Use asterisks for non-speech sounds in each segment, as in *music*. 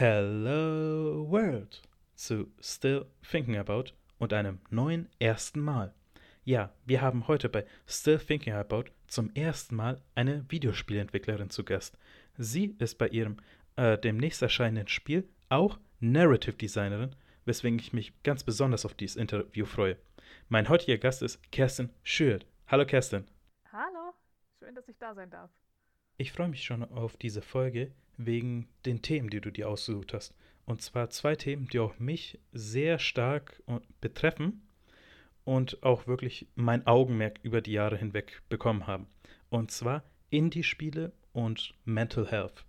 Hello World zu Still Thinking About und einem neuen ersten Mal. Ja, wir haben heute bei Still Thinking About zum ersten Mal eine Videospielentwicklerin zu Gast. Sie ist bei ihrem äh, demnächst erscheinenden Spiel auch Narrative Designerin, weswegen ich mich ganz besonders auf dieses Interview freue. Mein heutiger Gast ist Kerstin Schürt. Hallo Kerstin. Hallo, schön, dass ich da sein darf. Ich freue mich schon auf diese Folge wegen den Themen, die du dir ausgesucht hast. Und zwar zwei Themen, die auch mich sehr stark betreffen und auch wirklich mein Augenmerk über die Jahre hinweg bekommen haben. Und zwar Indie-Spiele und Mental Health.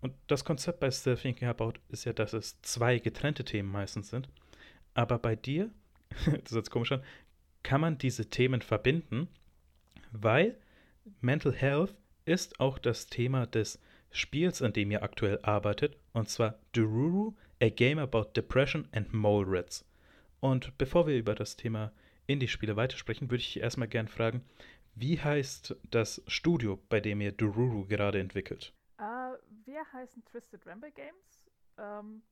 Und das Konzept bei Still Thinking About ist ja, dass es zwei getrennte Themen meistens sind. Aber bei dir, *laughs* das ist jetzt komisch an, kann man diese Themen verbinden, weil Mental Health ist auch das Thema des Spiels, an dem ihr aktuell arbeitet, und zwar Dururu, a game about depression and mole rats. Und bevor wir über das Thema Indie-Spiele weitersprechen, würde ich erstmal gern fragen, wie heißt das Studio, bei dem ihr Dururu gerade entwickelt? Uh, wir heißen Twisted Ramble Games. Ähm,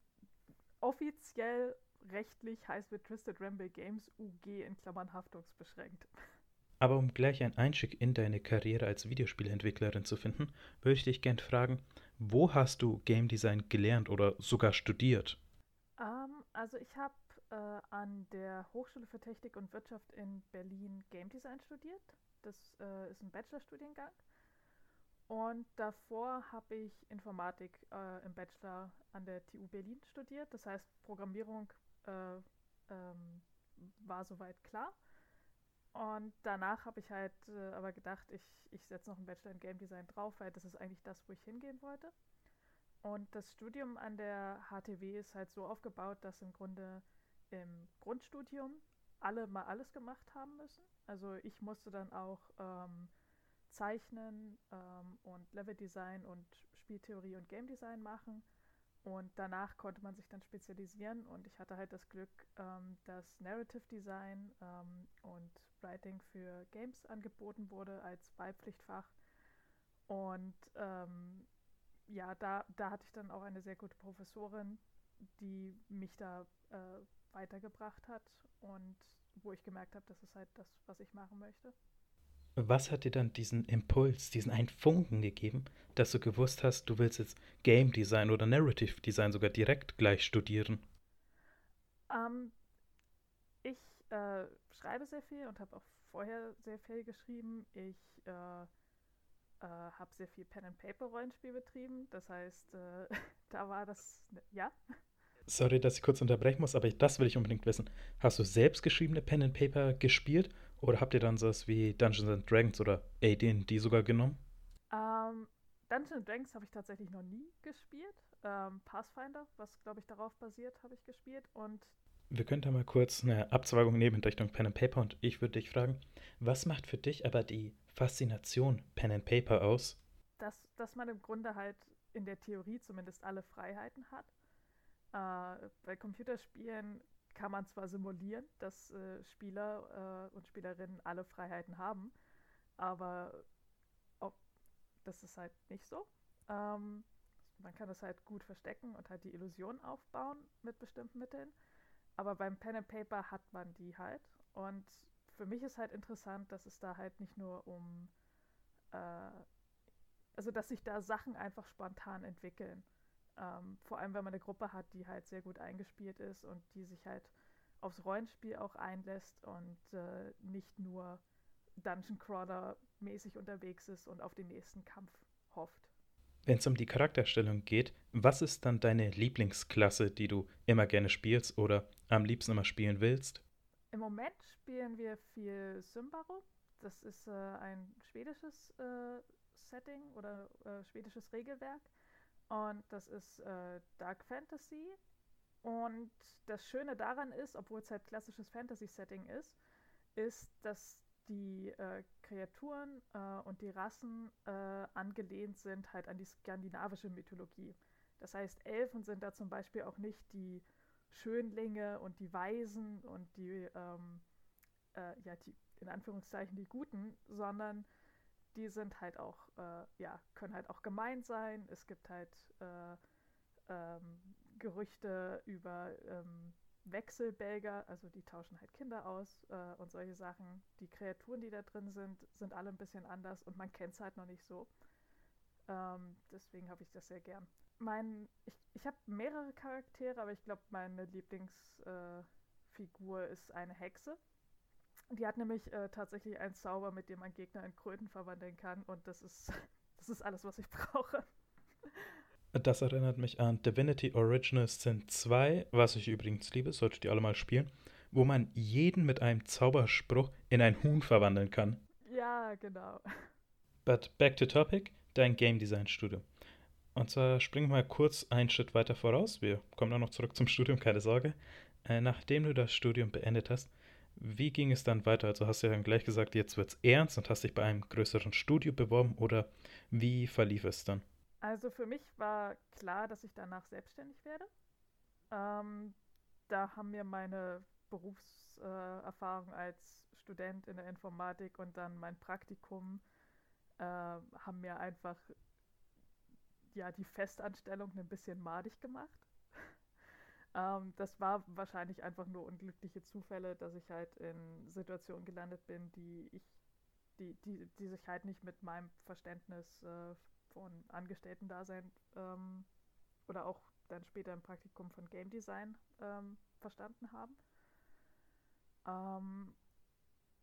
offiziell rechtlich heißen wir Twisted Ramble Games UG in Klammern haftungsbeschränkt. *laughs* Aber um gleich einen Einstieg in deine Karriere als Videospielentwicklerin zu finden, würde ich dich gerne fragen, wo hast du Game Design gelernt oder sogar studiert? Ähm, also ich habe äh, an der Hochschule für Technik und Wirtschaft in Berlin Game Design studiert. Das äh, ist ein Bachelorstudiengang. Und davor habe ich Informatik äh, im Bachelor an der TU Berlin studiert. Das heißt, Programmierung äh, ähm, war soweit klar. Und danach habe ich halt äh, aber gedacht, ich, ich setze noch einen Bachelor in Game Design drauf, weil das ist eigentlich das, wo ich hingehen wollte. Und das Studium an der HTW ist halt so aufgebaut, dass im Grunde im Grundstudium alle mal alles gemacht haben müssen. Also ich musste dann auch ähm, Zeichnen ähm, und Leveldesign und Spieltheorie und Game Design machen. Und danach konnte man sich dann spezialisieren und ich hatte halt das Glück, ähm, dass Narrative Design ähm, und Writing für Games angeboten wurde als Beipflichtfach. Und ähm, ja, da, da hatte ich dann auch eine sehr gute Professorin, die mich da äh, weitergebracht hat und wo ich gemerkt habe, das ist halt das, was ich machen möchte. Was hat dir dann diesen Impuls, diesen einen Funken gegeben, dass du gewusst hast, du willst jetzt Game Design oder Narrative Design sogar direkt gleich studieren? Ähm, ich äh, schreibe sehr viel und habe auch vorher sehr viel geschrieben. Ich äh, äh, habe sehr viel Pen and Paper Rollenspiel betrieben. Das heißt, äh, *laughs* da war das ne, ja. Sorry, dass ich kurz unterbrechen muss, aber das will ich unbedingt wissen. Hast du selbst geschriebene Pen and Paper gespielt oder habt ihr dann sowas wie Dungeons and Dragons oder AD&D sogar genommen? Ähm, Dungeons Dragons habe ich tatsächlich noch nie gespielt. Ähm, Pathfinder, was glaube ich darauf basiert, habe ich gespielt und wir können da mal kurz eine Abzweigung nehmen in Richtung Pen and Paper und ich würde dich fragen, was macht für dich aber die Faszination Pen and Paper aus? Dass, dass man im Grunde halt in der Theorie zumindest alle Freiheiten hat. Äh, bei Computerspielen kann man zwar simulieren, dass äh, Spieler äh, und Spielerinnen alle Freiheiten haben, aber ob, das ist halt nicht so. Ähm, man kann das halt gut verstecken und halt die Illusion aufbauen mit bestimmten Mitteln. Aber beim Pen and Paper hat man die halt. Und für mich ist halt interessant, dass es da halt nicht nur um, äh, also dass sich da Sachen einfach spontan entwickeln. Ähm, vor allem, wenn man eine Gruppe hat, die halt sehr gut eingespielt ist und die sich halt aufs Rollenspiel auch einlässt und äh, nicht nur Dungeon Crawler mäßig unterwegs ist und auf den nächsten Kampf hofft. Wenn es um die Charakterstellung geht, was ist dann deine Lieblingsklasse, die du immer gerne spielst oder am liebsten immer spielen willst? Im Moment spielen wir viel Symbarow. Das ist äh, ein schwedisches äh, Setting oder äh, schwedisches Regelwerk. Und das ist äh, Dark Fantasy. Und das Schöne daran ist, obwohl es halt klassisches Fantasy-Setting ist, ist, dass die äh, Kreaturen äh, und die Rassen äh, angelehnt sind halt an die skandinavische Mythologie. Das heißt, Elfen sind da zum Beispiel auch nicht die Schönlinge und die Weisen und die, ähm, äh, ja, die, in Anführungszeichen die Guten, sondern die sind halt auch, äh, ja, können halt auch gemein sein. Es gibt halt äh, ähm, Gerüchte über ähm, Wechselbälger, also die tauschen halt Kinder aus äh, und solche Sachen. Die Kreaturen, die da drin sind, sind alle ein bisschen anders und man kennt es halt noch nicht so. Ähm, deswegen habe ich das sehr gern. Mein, ich ich habe mehrere Charaktere, aber ich glaube, meine Lieblingsfigur äh, ist eine Hexe. Die hat nämlich äh, tatsächlich einen Zauber, mit dem man Gegner in Kröten verwandeln kann und das ist, *laughs* das ist alles, was ich brauche. Das erinnert mich an Divinity Original Sin 2, was ich übrigens liebe, solltet ihr alle mal spielen, wo man jeden mit einem Zauberspruch in ein Huhn verwandeln kann. Ja, genau. But back to topic, dein Game Design Studium. Und zwar springen wir mal kurz einen Schritt weiter voraus. Wir kommen dann noch zurück zum Studium, keine Sorge. Äh, nachdem du das Studium beendet hast, wie ging es dann weiter? Also hast du ja dann gleich gesagt, jetzt wird es ernst und hast dich bei einem größeren Studio beworben oder wie verlief es dann? Also für mich war klar, dass ich danach selbstständig werde. Ähm, da haben mir meine Berufserfahrung als Student in der Informatik und dann mein Praktikum äh, haben mir einfach ja die Festanstellung ein bisschen madig gemacht. Ähm, das war wahrscheinlich einfach nur unglückliche Zufälle, dass ich halt in Situationen gelandet bin, die ich, die, die, die sich halt nicht mit meinem Verständnis äh, von Angestellten-Dasein ähm, oder auch dann später im Praktikum von Game Design ähm, verstanden haben. Ähm,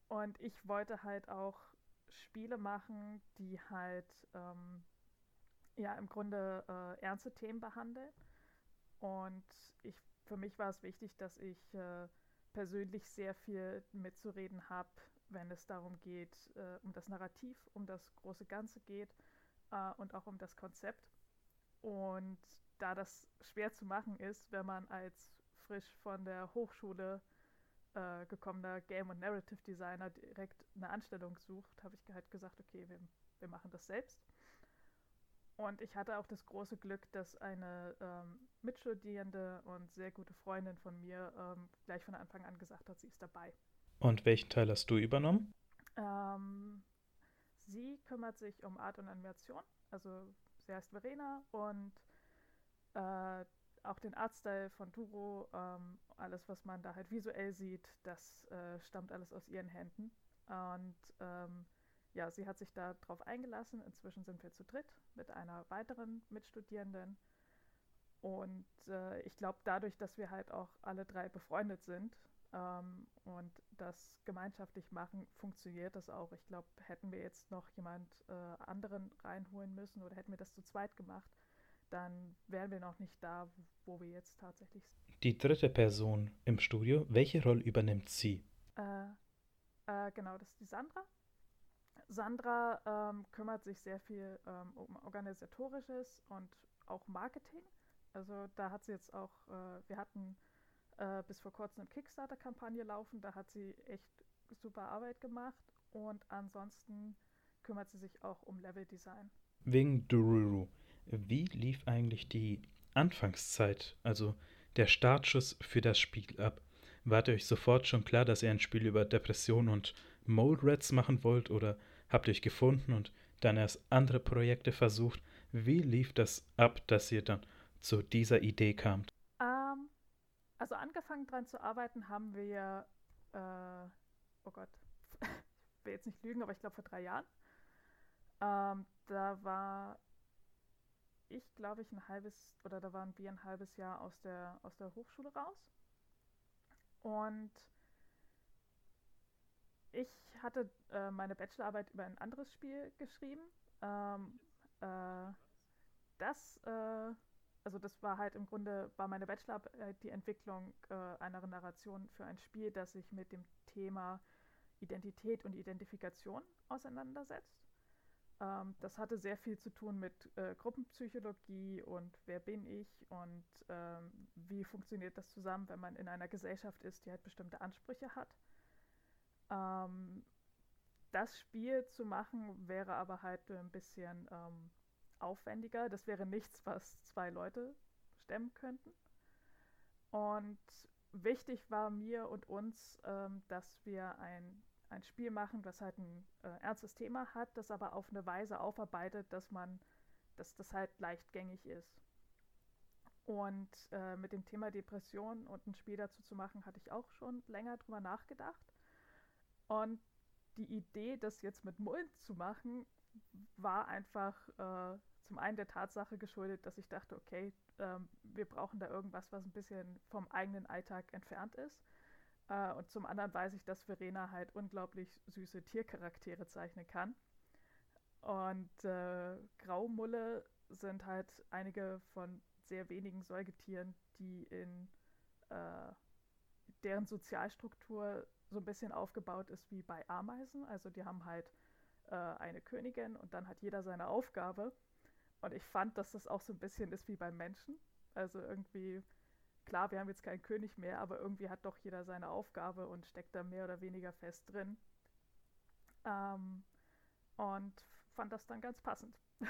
und ich wollte halt auch Spiele machen, die halt ähm, ja im Grunde äh, ernste Themen behandeln. Und ich, für mich war es wichtig, dass ich äh, persönlich sehr viel mitzureden habe, wenn es darum geht, äh, um das Narrativ, um das große Ganze geht äh, und auch um das Konzept. Und da das schwer zu machen ist, wenn man als frisch von der Hochschule äh, gekommener Game- und Narrative Designer direkt eine Anstellung sucht, habe ich halt gesagt, okay, wir, wir machen das selbst. Und ich hatte auch das große Glück, dass eine ähm, Mitstudierende und sehr gute Freundin von mir ähm, gleich von Anfang an gesagt hat, sie ist dabei. Und welchen Teil hast du übernommen? Ähm, sie kümmert sich um Art und Animation. Also sie heißt Verena und äh, auch den Artstyle von Duro, ähm, alles, was man da halt visuell sieht, das äh, stammt alles aus ihren Händen. Und ähm, ja, sie hat sich darauf eingelassen. Inzwischen sind wir zu dritt mit einer weiteren Mitstudierenden. Und äh, ich glaube, dadurch, dass wir halt auch alle drei befreundet sind ähm, und das gemeinschaftlich machen, funktioniert das auch. Ich glaube, hätten wir jetzt noch jemand äh, anderen reinholen müssen oder hätten wir das zu zweit gemacht, dann wären wir noch nicht da, wo wir jetzt tatsächlich sind. Die dritte Person im Studio, welche Rolle übernimmt sie? Äh, äh, genau, das ist die Sandra. Sandra ähm, kümmert sich sehr viel ähm, um organisatorisches und auch Marketing. Also da hat sie jetzt auch, äh, wir hatten äh, bis vor kurzem eine Kickstarter-Kampagne laufen, da hat sie echt super Arbeit gemacht und ansonsten kümmert sie sich auch um Leveldesign. Wegen Dururu. Wie lief eigentlich die Anfangszeit, also der Startschuss für das Spiel ab? Wart ihr euch sofort schon klar, dass ihr ein Spiel über Depression und Mole Rats machen wollt oder habt ihr euch gefunden und dann erst andere Projekte versucht? Wie lief das ab, dass ihr dann zu dieser Idee kamt? Ähm, also angefangen dran zu arbeiten haben wir äh, oh Gott, *laughs* ich will jetzt nicht lügen, aber ich glaube vor drei Jahren. Ähm, da war ich, glaube ich, ein halbes, oder da waren wir ein halbes Jahr aus der, aus der Hochschule raus. Und ich hatte äh, meine Bachelorarbeit über ein anderes Spiel geschrieben. Ähm, äh, das, äh, also das war halt im Grunde, war meine Bachelorarbeit die Entwicklung äh, einer Narration für ein Spiel, das sich mit dem Thema Identität und Identifikation auseinandersetzt. Ähm, das hatte sehr viel zu tun mit äh, Gruppenpsychologie und wer bin ich und ähm, wie funktioniert das zusammen, wenn man in einer Gesellschaft ist, die halt bestimmte Ansprüche hat. Ähm, das Spiel zu machen wäre aber halt ein bisschen ähm, aufwendiger. Das wäre nichts, was zwei Leute stemmen könnten. Und wichtig war mir und uns, ähm, dass wir ein ein Spiel machen, das halt ein äh, ernstes Thema hat, das aber auf eine Weise aufarbeitet, dass man, dass das halt leichtgängig ist. Und äh, mit dem Thema Depression und ein Spiel dazu zu machen, hatte ich auch schon länger drüber nachgedacht. Und die Idee, das jetzt mit Mullen zu machen, war einfach äh, zum einen der Tatsache geschuldet, dass ich dachte, okay, ähm, wir brauchen da irgendwas, was ein bisschen vom eigenen Alltag entfernt ist. Äh, und zum anderen weiß ich, dass Verena halt unglaublich süße Tiercharaktere zeichnen kann. Und äh, Graumulle sind halt einige von sehr wenigen Säugetieren, die in äh, deren Sozialstruktur so ein bisschen aufgebaut ist wie bei Ameisen. Also die haben halt äh, eine Königin und dann hat jeder seine Aufgabe. Und ich fand, dass das auch so ein bisschen ist wie beim Menschen. Also irgendwie, klar, wir haben jetzt keinen König mehr, aber irgendwie hat doch jeder seine Aufgabe und steckt da mehr oder weniger fest drin. Ähm, und fand das dann ganz passend. *laughs*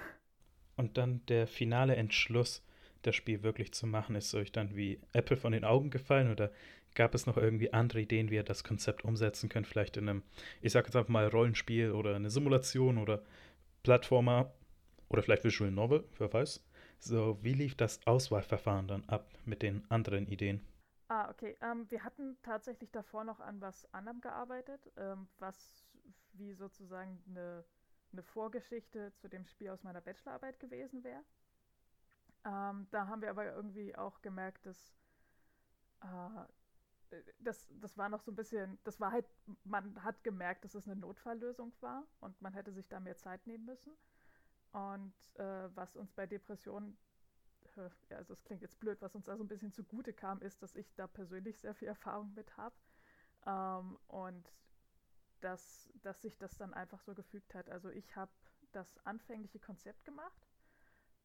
Und dann der finale Entschluss, das Spiel wirklich zu machen, ist euch dann wie Apple von den Augen gefallen oder gab es noch irgendwie andere Ideen, wie ihr das Konzept umsetzen könnt? Vielleicht in einem, ich sag jetzt einfach mal Rollenspiel oder eine Simulation oder Plattformer oder vielleicht Visual Novel, wer weiß. So, wie lief das Auswahlverfahren dann ab mit den anderen Ideen? Ah, okay. Ähm, wir hatten tatsächlich davor noch an was anderem gearbeitet, ähm, was wie sozusagen eine, eine Vorgeschichte zu dem Spiel aus meiner Bachelorarbeit gewesen wäre. Ähm, da haben wir aber irgendwie auch gemerkt, dass äh, das, das war noch so ein bisschen, das war halt, man hat gemerkt, dass es eine Notfalllösung war und man hätte sich da mehr Zeit nehmen müssen. Und äh, was uns bei Depressionen, ja, also es klingt jetzt blöd, was uns da so ein bisschen zugute kam, ist, dass ich da persönlich sehr viel Erfahrung mit habe. Ähm, und dass, dass sich das dann einfach so gefügt hat. Also ich habe das anfängliche Konzept gemacht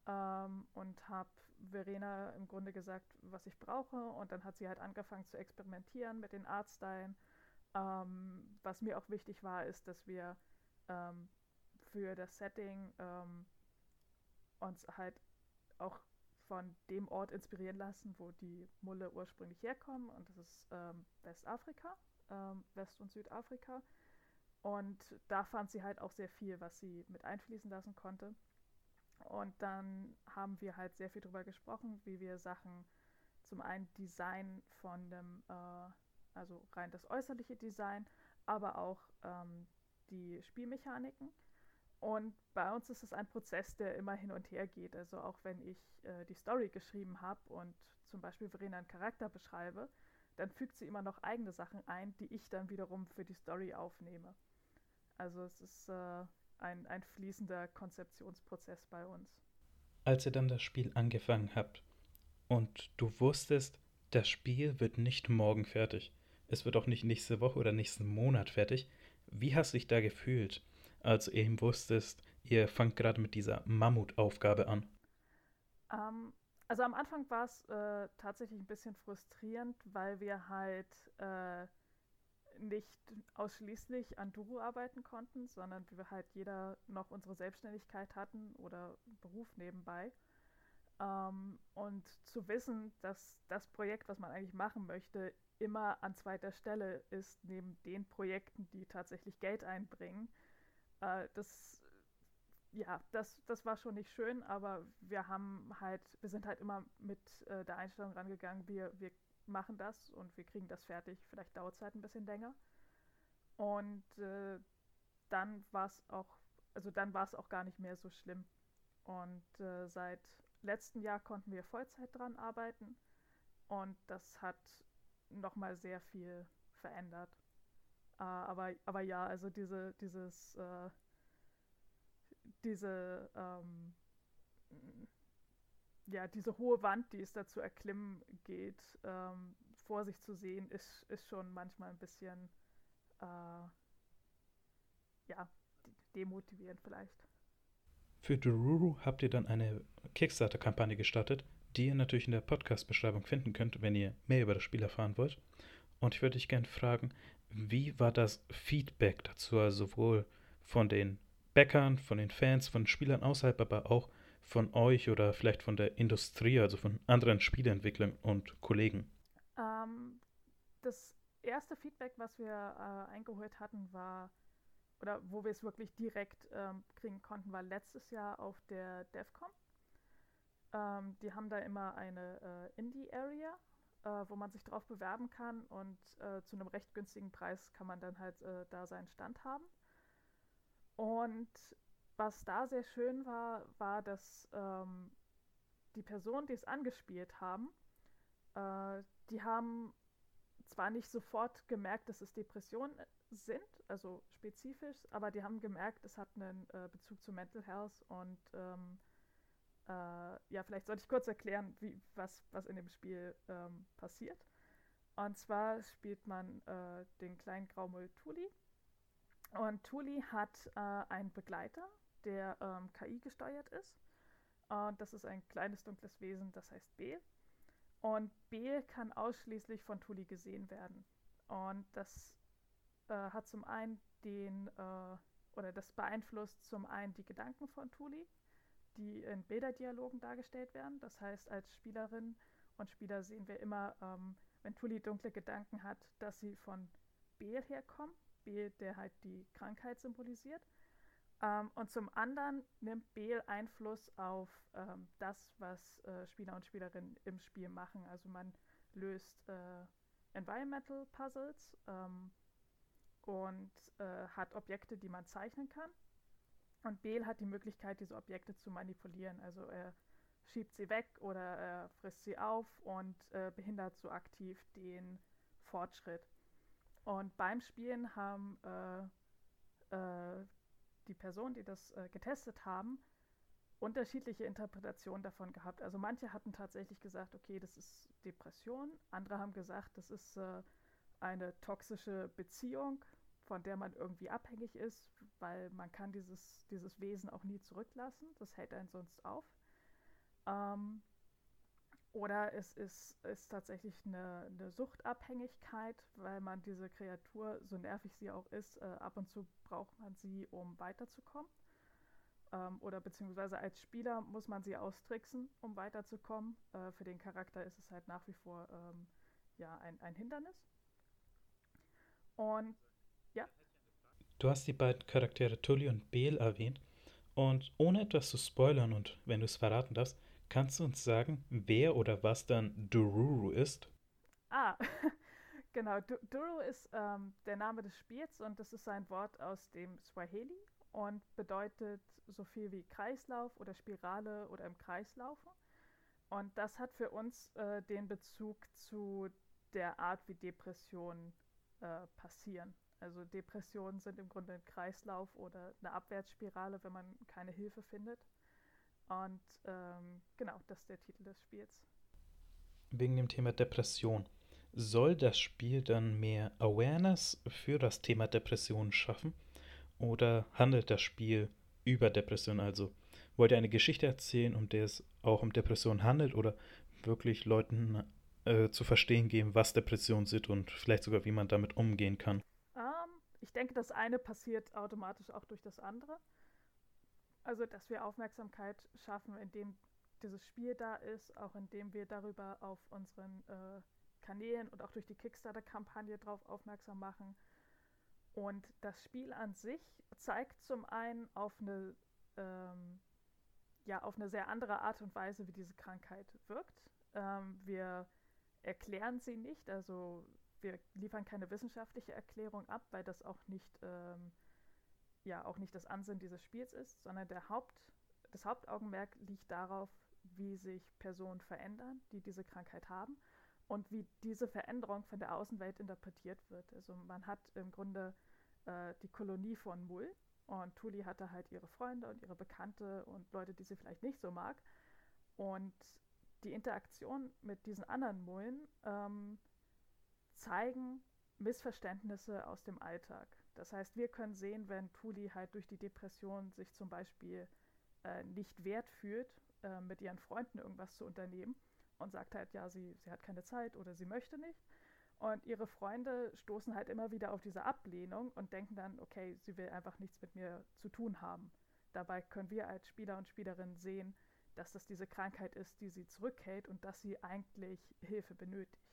ähm, und habe Verena im Grunde gesagt, was ich brauche. Und dann hat sie halt angefangen zu experimentieren mit den Artstylen. Ähm, was mir auch wichtig war, ist, dass wir ähm, für das Setting ähm, uns halt auch von dem Ort inspirieren lassen, wo die Mulle ursprünglich herkommen. Und das ist ähm, Westafrika, ähm, West- und Südafrika. Und da fand sie halt auch sehr viel, was sie mit einfließen lassen konnte. Und dann haben wir halt sehr viel darüber gesprochen, wie wir Sachen, zum einen Design von dem, äh, also rein das äußerliche Design, aber auch ähm, die Spielmechaniken und bei uns ist es ein Prozess, der immer hin und her geht. Also auch wenn ich äh, die Story geschrieben habe und zum Beispiel Verena einen Charakter beschreibe, dann fügt sie immer noch eigene Sachen ein, die ich dann wiederum für die Story aufnehme. Also es ist äh, ein, ein fließender Konzeptionsprozess bei uns. Als ihr dann das Spiel angefangen habt und du wusstest, das Spiel wird nicht morgen fertig, es wird auch nicht nächste Woche oder nächsten Monat fertig, wie hast du dich da gefühlt? als du eben wusstest, ihr fangt gerade mit dieser Mammutaufgabe an? Ähm, also am Anfang war es äh, tatsächlich ein bisschen frustrierend, weil wir halt äh, nicht ausschließlich an Duru arbeiten konnten, sondern wir halt jeder noch unsere Selbstständigkeit hatten oder Beruf nebenbei. Ähm, und zu wissen, dass das Projekt, was man eigentlich machen möchte, immer an zweiter Stelle ist, neben den Projekten, die tatsächlich Geld einbringen, äh, das, ja, das, das war schon nicht schön, aber wir haben halt, wir sind halt immer mit äh, der Einstellung rangegangen, wir, wir machen das und wir kriegen das fertig. Vielleicht dauert es halt ein bisschen länger. Und äh, dann war es auch, also dann war es auch gar nicht mehr so schlimm. Und äh, seit letztem Jahr konnten wir Vollzeit dran arbeiten und das hat nochmal sehr viel verändert. Uh, aber, aber ja, also diese, dieses, uh, diese, ähm, ja, diese hohe Wand, die es da zu erklimmen geht, ähm, vor sich zu sehen, ist, ist schon manchmal ein bisschen, uh, ja, demotivierend vielleicht. Für Dururu habt ihr dann eine Kickstarter-Kampagne gestartet, die ihr natürlich in der Podcast-Beschreibung finden könnt, wenn ihr mehr über das Spiel erfahren wollt. Und ich würde dich gerne fragen, wie war das Feedback dazu, also sowohl von den Bäckern, von den Fans, von Spielern außerhalb, aber auch von euch oder vielleicht von der Industrie, also von anderen Spieleentwicklern und Kollegen? Ähm, das erste Feedback, was wir äh, eingeholt hatten, war, oder wo wir es wirklich direkt ähm, kriegen konnten, war letztes Jahr auf der DEFCON. Ähm, die haben da immer eine äh, Indie-Area, äh, wo man sich drauf bewerben kann und äh, zu einem recht günstigen Preis kann man dann halt äh, da seinen Stand haben. Und was da sehr schön war, war, dass ähm, die Personen, die es angespielt haben, äh, die haben zwar nicht sofort gemerkt, dass es Depressionen sind, also spezifisch, aber die haben gemerkt, es hat einen äh, Bezug zu Mental Health und ähm, äh, ja, vielleicht sollte ich kurz erklären, wie, was, was in dem Spiel ähm, passiert. Und zwar spielt man äh, den kleinen Graumull Tuli. Und Tuli hat äh, einen Begleiter, der ähm, KI gesteuert ist. Und das ist ein kleines dunkles Wesen, das heißt B. Und B kann ausschließlich von Tuli gesehen werden. Und das äh, hat zum einen den, äh, oder das beeinflusst zum einen die Gedanken von Tuli, die in Bilderdialogen dargestellt werden. Das heißt, als Spielerin und Spieler sehen wir immer, ähm, wenn Tuli dunkle Gedanken hat, dass sie von Beel herkommen. Beel, der halt die Krankheit symbolisiert. Ähm, und zum anderen nimmt Beel Einfluss auf ähm, das, was äh, Spieler und Spielerinnen im Spiel machen. Also man löst äh, Environmental Puzzles ähm, und äh, hat Objekte, die man zeichnen kann. Und Beel hat die Möglichkeit, diese Objekte zu manipulieren. Also er schiebt sie weg oder er frisst sie auf und äh, behindert so aktiv den Fortschritt. Und beim Spielen haben äh, äh, die Personen, die das äh, getestet haben, unterschiedliche Interpretationen davon gehabt. Also manche hatten tatsächlich gesagt, okay, das ist Depression. Andere haben gesagt, das ist äh, eine toxische Beziehung, von der man irgendwie abhängig ist, weil man kann dieses, dieses Wesen auch nie zurücklassen. Das hält einen sonst auf. Ähm, oder es ist, ist tatsächlich eine, eine, Suchtabhängigkeit, weil man diese Kreatur, so nervig sie auch ist, äh, ab und zu braucht man sie, um weiterzukommen. Ähm, oder beziehungsweise als Spieler muss man sie austricksen, um weiterzukommen. Äh, für den Charakter ist es halt nach wie vor ähm, ja, ein, ein Hindernis. Und ja. Du hast die beiden Charaktere Tully und Beel erwähnt. Und ohne etwas zu spoilern und wenn du es verraten darfst, Kannst du uns sagen, wer oder was dann Dururu ist? Ah, *laughs* genau. Du Dururu ist ähm, der Name des Spiels und das ist ein Wort aus dem Swahili und bedeutet so viel wie Kreislauf oder Spirale oder im Kreis laufen. Und das hat für uns äh, den Bezug zu der Art, wie Depressionen äh, passieren. Also Depressionen sind im Grunde ein Kreislauf oder eine Abwärtsspirale, wenn man keine Hilfe findet. Und ähm, genau, das ist der Titel des Spiels. Wegen dem Thema Depression. Soll das Spiel dann mehr Awareness für das Thema Depression schaffen? Oder handelt das Spiel über Depression? Also wollt ihr eine Geschichte erzählen, um der es auch um Depression handelt? Oder wirklich Leuten äh, zu verstehen geben, was Depressionen sind und vielleicht sogar, wie man damit umgehen kann? Um, ähm, ich denke, das eine passiert automatisch auch durch das andere. Also, dass wir Aufmerksamkeit schaffen, indem dieses Spiel da ist, auch indem wir darüber auf unseren äh, Kanälen und auch durch die Kickstarter-Kampagne darauf aufmerksam machen. Und das Spiel an sich zeigt zum einen auf eine, ähm, ja, auf eine sehr andere Art und Weise, wie diese Krankheit wirkt. Ähm, wir erklären sie nicht, also wir liefern keine wissenschaftliche Erklärung ab, weil das auch nicht ähm, ja auch nicht das Ansinnen dieses Spiels ist, sondern der Haupt, das Hauptaugenmerk liegt darauf, wie sich Personen verändern, die diese Krankheit haben und wie diese Veränderung von der Außenwelt interpretiert wird. Also man hat im Grunde äh, die Kolonie von Mull und Tuli hatte halt ihre Freunde und ihre Bekannte und Leute, die sie vielleicht nicht so mag. Und die Interaktion mit diesen anderen Mullen ähm, zeigen Missverständnisse aus dem Alltag. Das heißt, wir können sehen, wenn Tuli halt durch die Depression sich zum Beispiel äh, nicht wert fühlt, äh, mit ihren Freunden irgendwas zu unternehmen und sagt halt, ja, sie, sie hat keine Zeit oder sie möchte nicht. Und ihre Freunde stoßen halt immer wieder auf diese Ablehnung und denken dann, okay, sie will einfach nichts mit mir zu tun haben. Dabei können wir als Spieler und Spielerinnen sehen, dass das diese Krankheit ist, die sie zurückhält und dass sie eigentlich Hilfe benötigt.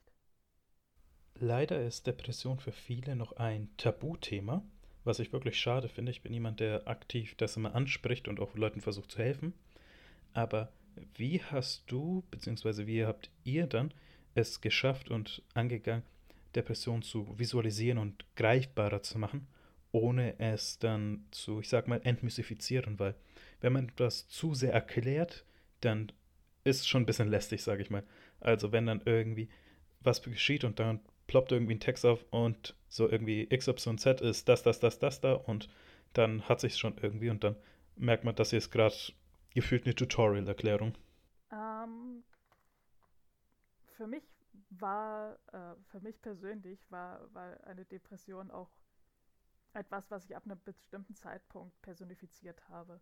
Leider ist Depression für viele noch ein Tabuthema, was ich wirklich schade finde. Ich bin jemand, der aktiv das immer anspricht und auch Leuten versucht zu helfen. Aber Wie hast du, beziehungsweise wie habt ihr dann es geschafft und angegangen, Depression zu visualisieren und greifbarer zu machen, ohne es dann zu, ich sag mal, entmystifizieren, weil wenn man das zu sehr erklärt, dann ist es schon ein bisschen lästig, sage ich mal. Also wenn dann irgendwie was geschieht und dann ploppt irgendwie ein Text auf und so irgendwie X, Y, Z ist das, das, das, das da und dann hat sich schon irgendwie und dann merkt man, dass ist gerade gefühlt eine Tutorial-Erklärung. Ähm, für mich war, äh, für mich persönlich war, war eine Depression auch etwas, was ich ab einem bestimmten Zeitpunkt personifiziert habe.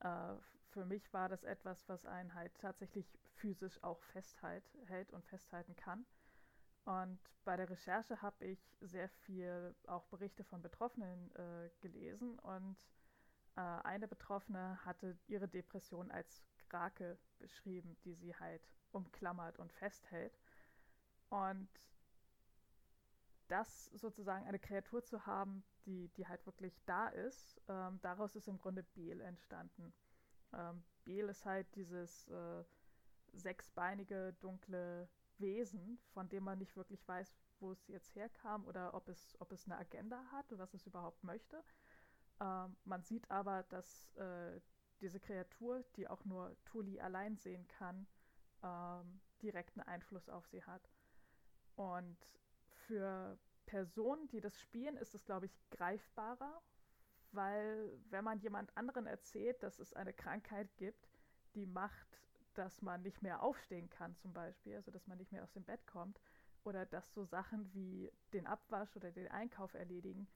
Äh, für mich war das etwas, was einen halt tatsächlich physisch auch festhält und festhalten kann. Und bei der Recherche habe ich sehr viel auch Berichte von Betroffenen äh, gelesen und äh, eine Betroffene hatte ihre Depression als Krake beschrieben, die sie halt umklammert und festhält. Und das sozusagen eine Kreatur zu haben, die, die halt wirklich da ist, ähm, daraus ist im Grunde Beel entstanden. Ähm, Beel ist halt dieses äh, sechsbeinige, dunkle Wesen, von dem man nicht wirklich weiß, wo es jetzt herkam oder ob es, ob es eine Agenda hat oder was es überhaupt möchte. Ähm, man sieht aber, dass äh, diese Kreatur, die auch nur Tuli allein sehen kann, ähm, direkten Einfluss auf sie hat. Und für Personen, die das spielen, ist es, glaube ich, greifbarer, weil wenn man jemand anderen erzählt, dass es eine Krankheit gibt, die macht, dass man nicht mehr aufstehen kann zum Beispiel, also dass man nicht mehr aus dem Bett kommt, oder dass so Sachen wie den Abwasch oder den Einkauf erledigen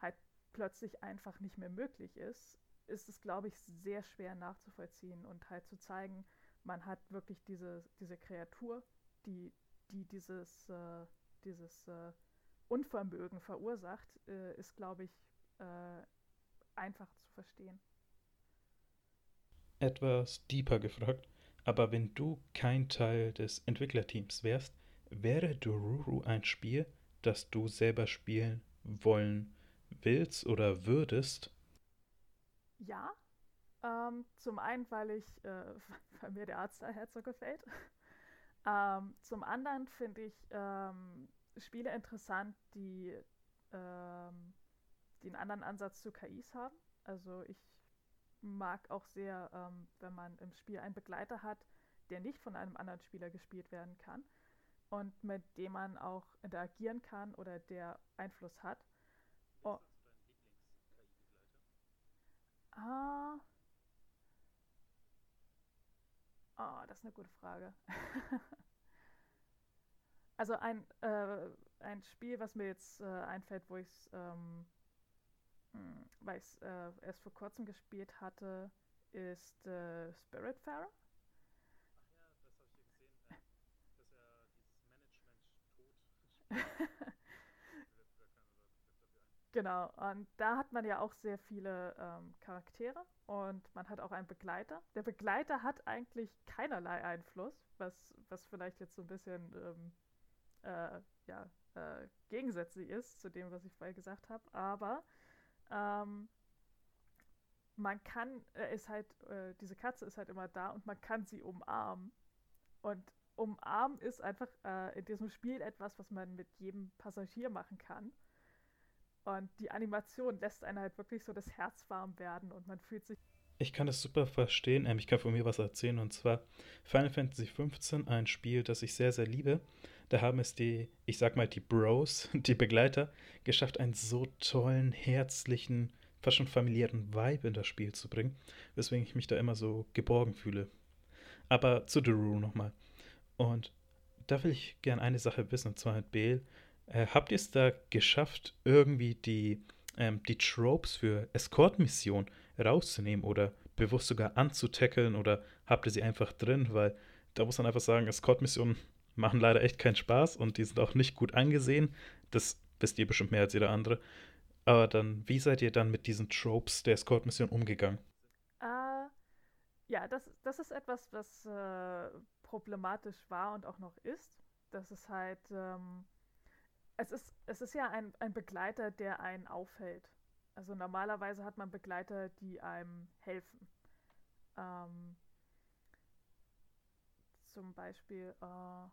halt plötzlich einfach nicht mehr möglich ist, ist es, glaube ich, sehr schwer nachzuvollziehen und halt zu zeigen, man hat wirklich diese, diese Kreatur, die, die dieses, äh, dieses äh, Unvermögen verursacht, äh, ist, glaube ich, äh, einfach zu verstehen. Etwas deeper gefragt, aber wenn du kein Teil des Entwicklerteams wärst, wäre Doruru ein Spiel, das du selber spielen wollen willst oder würdest? Ja. Ähm, zum einen, weil ich, äh, *laughs* weil mir der Arzt daher so gefällt. ähm, zum anderen finde ich ähm, Spiele interessant, die, ähm, die einen anderen Ansatz zu KIs haben. Also ich mag auch sehr, ähm, wenn man im Spiel einen Begleiter hat, der nicht von einem anderen Spieler gespielt werden kann und mit dem man auch interagieren kann oder der Einfluss hat. Oh. Ah. Oh, das ist eine gute Frage. *laughs* also ein, äh, ein Spiel, was mir jetzt äh, einfällt, wo ich es, ähm, hm, weil ich es äh, erst vor kurzem gespielt hatte, ist äh, Spiritfarer. Ach ja, das *laughs* habe ich hier gesehen, dass er dieses Management tot Genau, und da hat man ja auch sehr viele ähm, Charaktere und man hat auch einen Begleiter. Der Begleiter hat eigentlich keinerlei Einfluss, was, was vielleicht jetzt so ein bisschen ähm, äh, ja, äh, gegensätzlich ist zu dem, was ich vorher gesagt habe. Aber ähm, man kann, äh, ist halt, äh, diese Katze ist halt immer da und man kann sie umarmen. Und umarmen ist einfach äh, in diesem Spiel etwas, was man mit jedem Passagier machen kann. Und die Animation lässt einen halt wirklich so das Herz warm werden und man fühlt sich. Ich kann das super verstehen. Ähm, ich kann von mir was erzählen und zwar Final Fantasy XV, ein Spiel, das ich sehr, sehr liebe. Da haben es die, ich sag mal, die Bros, die Begleiter, geschafft, einen so tollen, herzlichen, fast schon familiären Vibe in das Spiel zu bringen, weswegen ich mich da immer so geborgen fühle. Aber zu Daru nochmal. Und da will ich gerne eine Sache wissen, und zwar mit Bale. Äh, habt ihr es da geschafft, irgendwie die, ähm, die Tropes für Escort-Missionen rauszunehmen oder bewusst sogar anzutackeln oder habt ihr sie einfach drin? Weil da muss man einfach sagen, Escort-Missionen machen leider echt keinen Spaß und die sind auch nicht gut angesehen. Das wisst ihr bestimmt mehr als jeder andere. Aber dann, wie seid ihr dann mit diesen Tropes der Escort-Mission umgegangen? Äh, ja, das, das ist etwas, was äh, problematisch war und auch noch ist. Das ist halt, ähm, es ist, es ist ja ein, ein Begleiter, der einen aufhält. Also normalerweise hat man Begleiter, die einem helfen. Ähm, zum Beispiel, äh,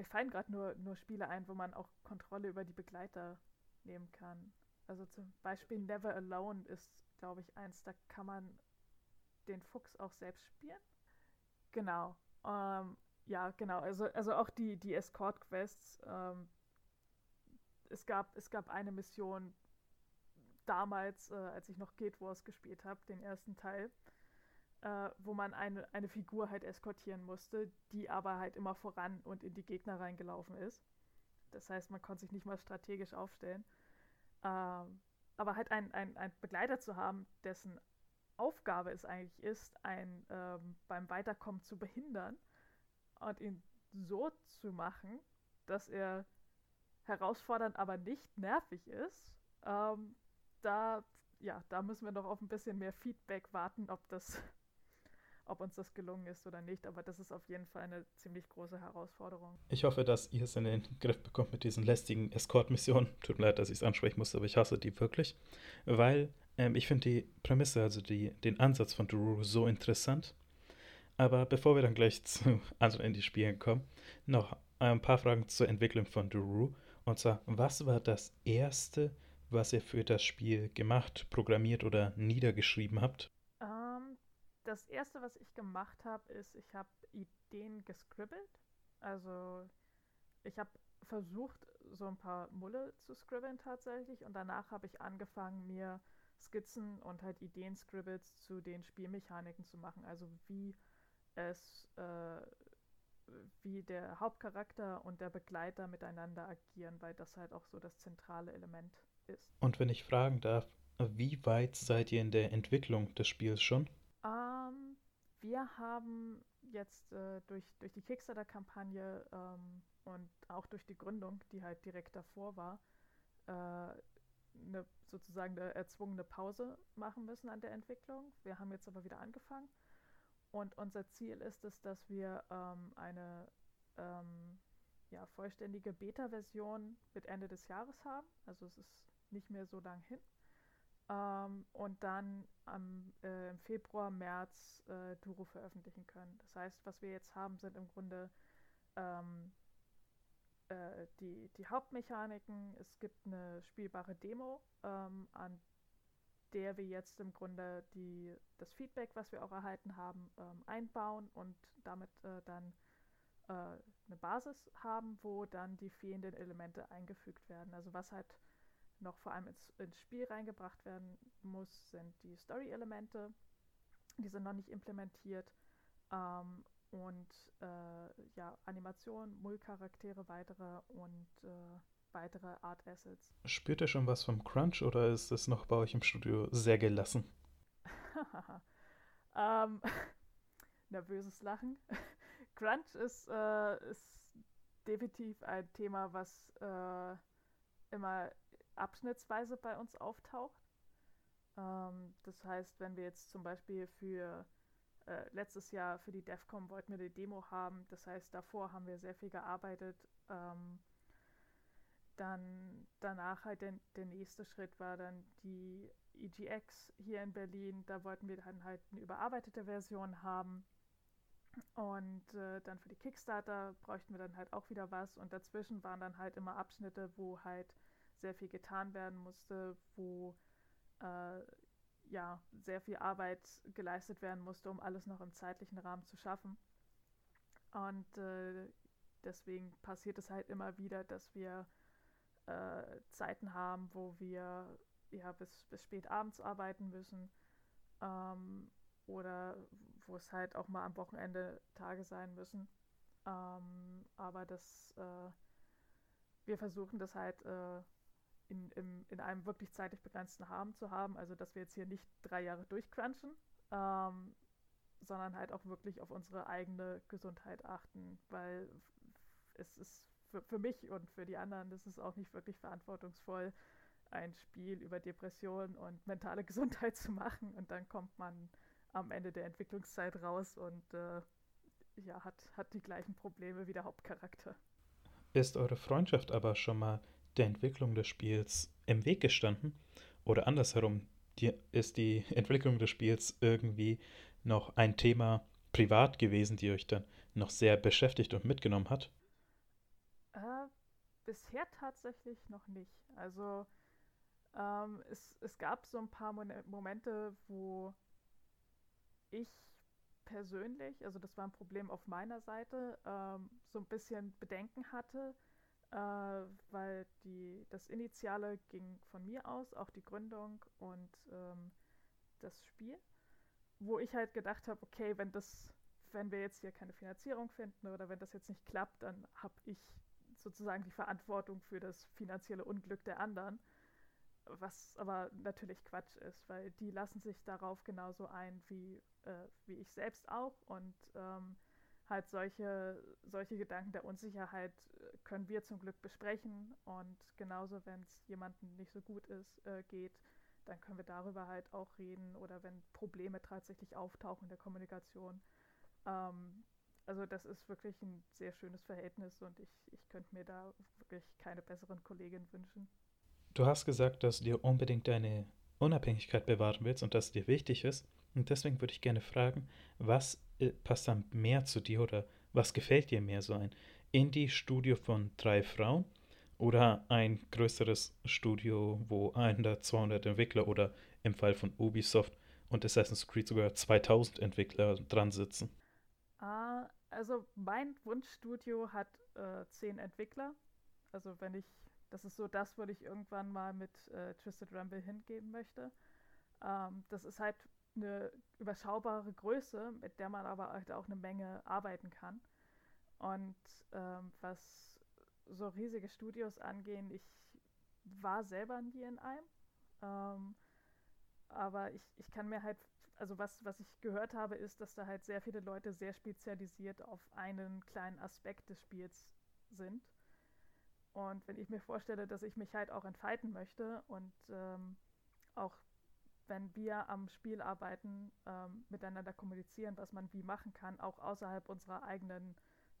mir fallen gerade nur, nur Spiele ein, wo man auch Kontrolle über die Begleiter nehmen kann. Also zum Beispiel Never Alone ist, glaube ich, eins, da kann man den Fuchs auch selbst spielen. Genau. Ähm, ja, genau. Also, also auch die, die Escort-Quests. Ähm, es, gab, es gab eine Mission damals, äh, als ich noch Guild Wars gespielt habe, den ersten Teil, äh, wo man eine, eine Figur halt eskortieren musste, die aber halt immer voran und in die Gegner reingelaufen ist. Das heißt, man konnte sich nicht mal strategisch aufstellen. Ähm, aber halt einen ein Begleiter zu haben, dessen Aufgabe es eigentlich ist, einen ähm, beim Weiterkommen zu behindern und ihn so zu machen, dass er herausfordernd, aber nicht nervig ist, ähm, da, ja, da müssen wir noch auf ein bisschen mehr Feedback warten, ob das, ob uns das gelungen ist oder nicht. Aber das ist auf jeden Fall eine ziemlich große Herausforderung. Ich hoffe, dass ihr es in den Griff bekommt mit diesen lästigen Escort-Missionen. Tut mir leid, dass ich es ansprechen musste, aber ich hasse die wirklich. Weil ähm, ich finde die Prämisse, also die, den Ansatz von Duru so interessant. Aber bevor wir dann gleich *laughs* zu anderen Indie-Spielen kommen, noch ein paar Fragen zur Entwicklung von Duru. Und zwar, was war das erste was ihr für das Spiel gemacht, programmiert oder niedergeschrieben habt? Das erste, was ich gemacht habe, ist, ich habe Ideen gescribbelt. Also ich habe versucht, so ein paar Mulle zu scribbeln tatsächlich und danach habe ich angefangen, mir Skizzen und halt Ideen-Scribbles zu den Spielmechaniken zu machen. Also wie es, äh, wie der Hauptcharakter und der Begleiter miteinander agieren, weil das halt auch so das zentrale Element ist. Und wenn ich fragen darf, wie weit seid ihr in der Entwicklung des Spiels schon? Wir haben jetzt äh, durch, durch die Kickstarter-Kampagne ähm, und auch durch die Gründung, die halt direkt davor war, äh, eine, sozusagen eine erzwungene Pause machen müssen an der Entwicklung. Wir haben jetzt aber wieder angefangen. Und unser Ziel ist es, dass wir ähm, eine ähm, ja, vollständige Beta-Version mit Ende des Jahres haben. Also es ist nicht mehr so lang hin. Ähm, und dann am, äh, im Februar, März äh, Duro veröffentlichen können. Das heißt, was wir jetzt haben, sind im Grunde ähm, äh, die, die Hauptmechaniken. Es gibt eine spielbare Demo, ähm, an der wir jetzt im Grunde die, das Feedback, was wir auch erhalten haben, ähm, einbauen und damit äh, dann äh, eine Basis haben, wo dann die fehlenden Elemente eingefügt werden. Also was halt noch vor allem ins, ins Spiel reingebracht werden muss, sind die Story-Elemente. Die sind noch nicht implementiert. Ähm, und äh, ja, Animation, Mull-Charaktere, weitere und äh, weitere Art Assets. Spürt ihr schon was vom Crunch oder ist es noch bei euch im Studio sehr gelassen? *laughs* ähm, *laughs* nervöses Lachen. *laughs* Crunch ist, äh, ist definitiv ein Thema, was äh, immer abschnittsweise bei uns auftaucht. Ähm, das heißt, wenn wir jetzt zum Beispiel für äh, letztes Jahr für die DEFCON wollten wir eine Demo haben, das heißt, davor haben wir sehr viel gearbeitet. Ähm, dann danach halt der, der nächste Schritt war dann die EGX hier in Berlin. Da wollten wir dann halt eine überarbeitete Version haben. Und äh, dann für die Kickstarter bräuchten wir dann halt auch wieder was. Und dazwischen waren dann halt immer Abschnitte, wo halt sehr viel getan werden musste, wo äh, ja sehr viel Arbeit geleistet werden musste, um alles noch im zeitlichen Rahmen zu schaffen. Und äh, deswegen passiert es halt immer wieder, dass wir äh, Zeiten haben, wo wir ja bis, bis spät abends arbeiten müssen ähm, oder wo es halt auch mal am Wochenende Tage sein müssen. Ähm, aber das, äh, wir versuchen das halt äh, in, in, in einem wirklich zeitlich begrenzten Rahmen zu haben. Also, dass wir jetzt hier nicht drei Jahre durchcrunchen, ähm, sondern halt auch wirklich auf unsere eigene Gesundheit achten, weil es ist für, für mich und für die anderen, das ist auch nicht wirklich verantwortungsvoll, ein Spiel über Depression und mentale *laughs* Gesundheit zu machen und dann kommt man am Ende der Entwicklungszeit raus und äh, ja, hat, hat die gleichen Probleme wie der Hauptcharakter. Ist eure Freundschaft aber schon mal der Entwicklung des Spiels im Weg gestanden? Oder andersherum, die, ist die *laughs* Entwicklung des Spiels irgendwie noch ein Thema privat gewesen, die euch dann noch sehr beschäftigt und mitgenommen hat? Äh, bisher tatsächlich noch nicht. Also ähm, es, es gab so ein paar Mon Momente, wo ich persönlich, also das war ein Problem auf meiner Seite, ähm, so ein bisschen Bedenken hatte, äh, weil die, das Initiale ging von mir aus, auch die Gründung und ähm, das Spiel, wo ich halt gedacht habe, okay, wenn das, wenn wir jetzt hier keine Finanzierung finden oder wenn das jetzt nicht klappt, dann habe ich sozusagen die Verantwortung für das finanzielle Unglück der anderen. Was aber natürlich Quatsch ist, weil die lassen sich darauf genauso ein wie, äh, wie ich selbst auch und ähm, halt solche, solche Gedanken der Unsicherheit äh, können wir zum Glück besprechen und genauso, wenn es jemandem nicht so gut ist, äh, geht, dann können wir darüber halt auch reden oder wenn Probleme tatsächlich auftauchen in der Kommunikation. Ähm, also das ist wirklich ein sehr schönes Verhältnis und ich, ich könnte mir da wirklich keine besseren Kolleginnen wünschen. Du hast gesagt, dass du dir unbedingt deine Unabhängigkeit bewahren willst und dass es dir wichtig ist. Und deswegen würde ich gerne fragen, was passt dann mehr zu dir oder was gefällt dir mehr so ein Indie-Studio von drei Frauen oder ein größeres Studio, wo 100, 200 Entwickler oder im Fall von Ubisoft und Assassin's Creed sogar 2000 Entwickler dran sitzen? Ah, also mein Wunschstudio hat äh, zehn Entwickler. Also wenn ich, das ist so das, wo ich irgendwann mal mit äh, Twisted Rumble hingeben möchte. Ähm, das ist halt eine überschaubare Größe, mit der man aber halt auch eine Menge arbeiten kann. Und ähm, was so riesige Studios angehen, ich war selber nie in einem. Ähm, aber ich, ich kann mir halt, also was, was ich gehört habe, ist, dass da halt sehr viele Leute sehr spezialisiert auf einen kleinen Aspekt des Spiels sind. Und wenn ich mir vorstelle, dass ich mich halt auch entfalten möchte und ähm, auch wenn wir am Spiel arbeiten, ähm, miteinander kommunizieren, was man wie machen kann, auch außerhalb unserer eigenen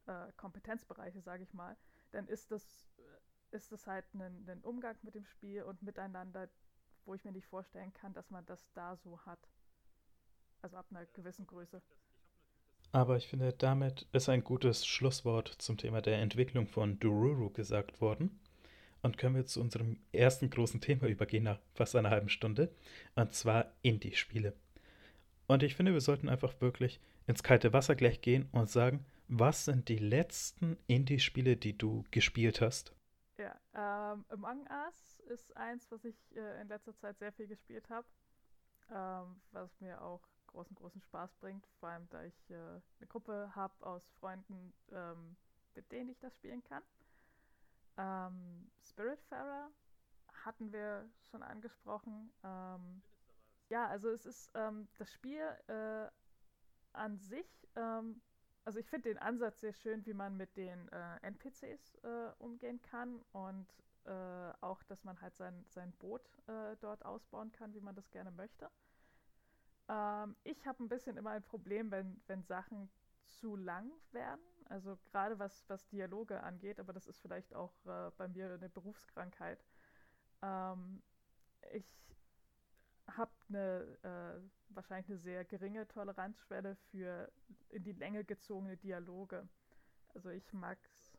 äh, Kompetenzbereiche, sage ich mal, dann ist das, äh, ist das halt ein, ein Umgang mit dem Spiel und miteinander, wo ich mir nicht vorstellen kann, dass man das da so hat. Also ab einer gewissen Größe. Aber ich finde, damit ist ein gutes Schlusswort zum Thema der Entwicklung von Dururu gesagt worden. Und können wir zu unserem ersten großen Thema übergehen nach fast einer halben Stunde. Und zwar Indie-Spiele. Und ich finde, wir sollten einfach wirklich ins kalte Wasser gleich gehen und sagen, was sind die letzten Indie-Spiele, die du gespielt hast? Ja, ähm, Among Us ist eins, was ich äh, in letzter Zeit sehr viel gespielt habe. Ähm, was mir auch großen, großen Spaß bringt. Vor allem, da ich äh, eine Gruppe habe aus Freunden, ähm, mit denen ich das spielen kann. Ähm, Spiritfarer hatten wir schon angesprochen. Ähm, ja, also es ist ähm, das Spiel äh, an sich, ähm, also ich finde den Ansatz sehr schön, wie man mit den äh, NPCs äh, umgehen kann und äh, auch, dass man halt sein, sein Boot äh, dort ausbauen kann, wie man das gerne möchte. Ähm, ich habe ein bisschen immer ein Problem, wenn, wenn Sachen zu lang werden. Also gerade was, was Dialoge angeht, aber das ist vielleicht auch äh, bei mir eine Berufskrankheit. Ähm, ich habe eine äh, wahrscheinlich eine sehr geringe Toleranzschwelle für in die Länge gezogene Dialoge. Also ich mag es.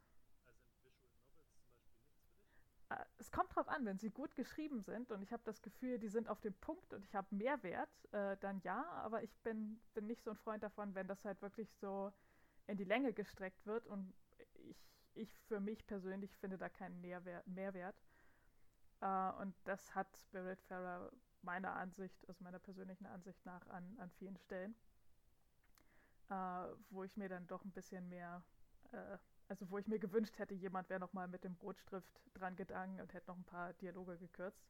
Äh, es kommt drauf an, wenn sie gut geschrieben sind und ich habe das Gefühl, die sind auf dem Punkt und ich habe Mehrwert, äh, dann ja, aber ich bin, bin nicht so ein Freund davon, wenn das halt wirklich so in die Länge gestreckt wird und ich, ich für mich persönlich finde da keinen Mehrwert. Mehrwert. Uh, und das hat Spiritfarer meiner Ansicht, also meiner persönlichen Ansicht nach an, an vielen Stellen, uh, wo ich mir dann doch ein bisschen mehr, uh, also wo ich mir gewünscht hätte, jemand wäre nochmal mit dem Rotstift dran gegangen und hätte noch ein paar Dialoge gekürzt.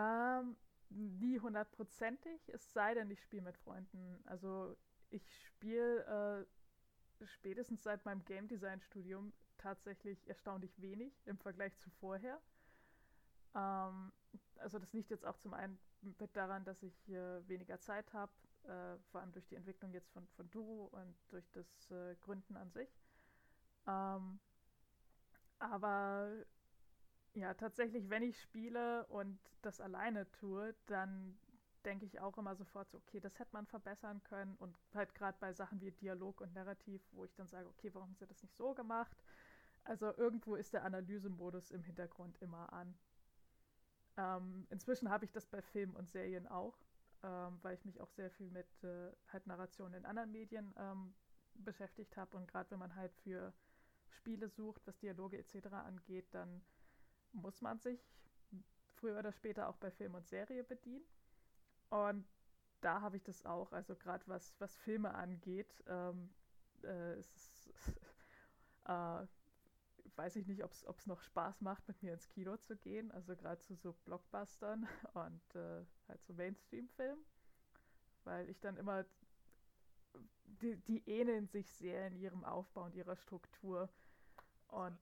Ähm, nie hundertprozentig, es sei denn, ich spiele mit Freunden. Also ich spiele äh, spätestens seit meinem Game Design Studium tatsächlich erstaunlich wenig im Vergleich zu vorher. Ähm, also das liegt jetzt auch zum einen mit daran, dass ich äh, weniger Zeit habe, äh, vor allem durch die Entwicklung jetzt von, von Duro und durch das äh, Gründen an sich. Ähm, aber Ja, tatsächlich, wenn ich spiele und das alleine tue, dann denke ich auch immer sofort so, okay, das hätte man verbessern können. Und halt gerade bei Sachen wie Dialog und Narrativ, wo ich dann sage, okay, warum haben sie das nicht so gemacht? Also irgendwo ist der Analysemodus im Hintergrund immer an. Ähm, inzwischen habe ich das bei Filmen und Serien auch, ähm, weil ich mich auch sehr viel mit äh, halt Narration in anderen Medien ähm, beschäftigt habe. Und gerade wenn man halt für Spiele sucht, was Dialoge etc. angeht, dann muss man sich früher oder später auch bei Film und Serie bedienen. Und da habe ich das auch, also gerade was, was Filme angeht, ähm, äh, ist, *laughs* äh, weiß ich nicht, ob es noch Spaß macht, mit mir ins Kino zu gehen, also gerade zu so Blockbustern *laughs* und äh, halt so Mainstream-Filmen, weil ich dann immer, die, die ähneln sich sehr in ihrem Aufbau und ihrer Struktur. Und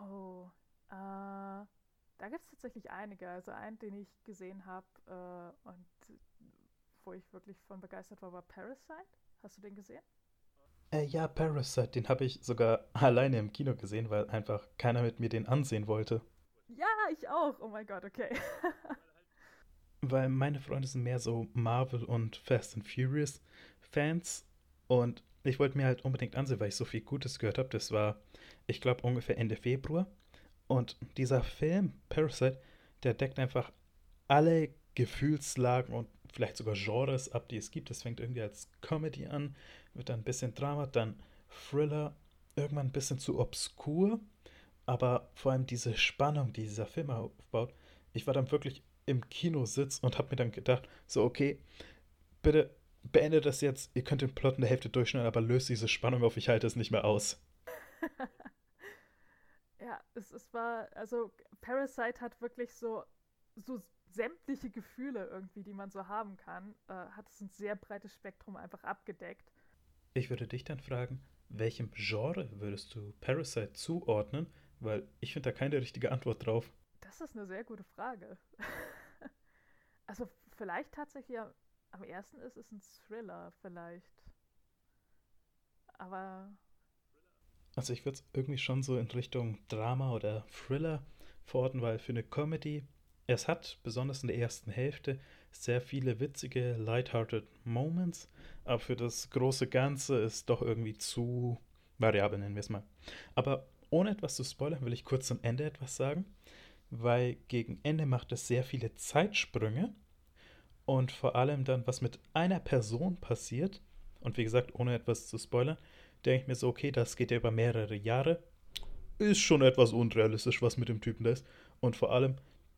Oh, äh, da gibt es tatsächlich einige. Also einen, den ich gesehen habe äh, und wo ich wirklich von begeistert war, war Parasite. Hast du den gesehen? Äh, ja, Parasite, den habe ich sogar *laughs* alleine im Kino gesehen, weil einfach keiner mit mir den ansehen wollte. Ja, ich auch. Oh mein Gott, okay. *laughs* weil meine Freunde sind mehr so Marvel und Fast and Furious Fans und ich wollte mir halt unbedingt ansehen, weil ich so viel Gutes gehört habe. Das war, ich glaube, ungefähr Ende Februar. Und dieser Film, Parasite, der deckt einfach alle Gefühlslagen und vielleicht sogar Genres ab, die es gibt. Es fängt irgendwie als Comedy an, wird dann ein bisschen Drama, dann Thriller, irgendwann ein bisschen zu obskur. Aber vor allem diese Spannung, die dieser Film aufbaut, ich war dann wirklich im Kinositz und habe mir dann gedacht, so okay, bitte beendet das jetzt, ihr könnt den Plot in der Hälfte durchschneiden, aber löst diese Spannung auf, ich halte es nicht mehr aus. *laughs* ja, es, es war, also Parasite hat wirklich so, so sämtliche Gefühle irgendwie, die man so haben kann, äh, hat es ein sehr breites Spektrum einfach abgedeckt. Ich würde dich dann fragen, welchem Genre würdest du Parasite zuordnen? Weil ich finde da keine richtige Antwort drauf. Das ist eine sehr gute Frage. *laughs* also vielleicht tatsächlich am ersten ist es ein Thriller vielleicht. Aber. Also ich würde es irgendwie schon so in Richtung Drama oder Thriller verorten, weil für eine Comedy, es hat besonders in der ersten Hälfte sehr viele witzige, lighthearted Moments, aber für das große Ganze ist doch irgendwie zu variabel, nennen wir es mal. Aber ohne etwas zu spoilern, will ich kurz zum Ende etwas sagen, weil gegen Ende macht es sehr viele Zeitsprünge und vor allem dann, was mit einer Person passiert, und wie gesagt, ohne etwas zu spoilern, denke ich mir so, okay, das geht ja über mehrere Jahre, ist schon etwas unrealistisch, was mit dem Typen da ist. Und vor allem,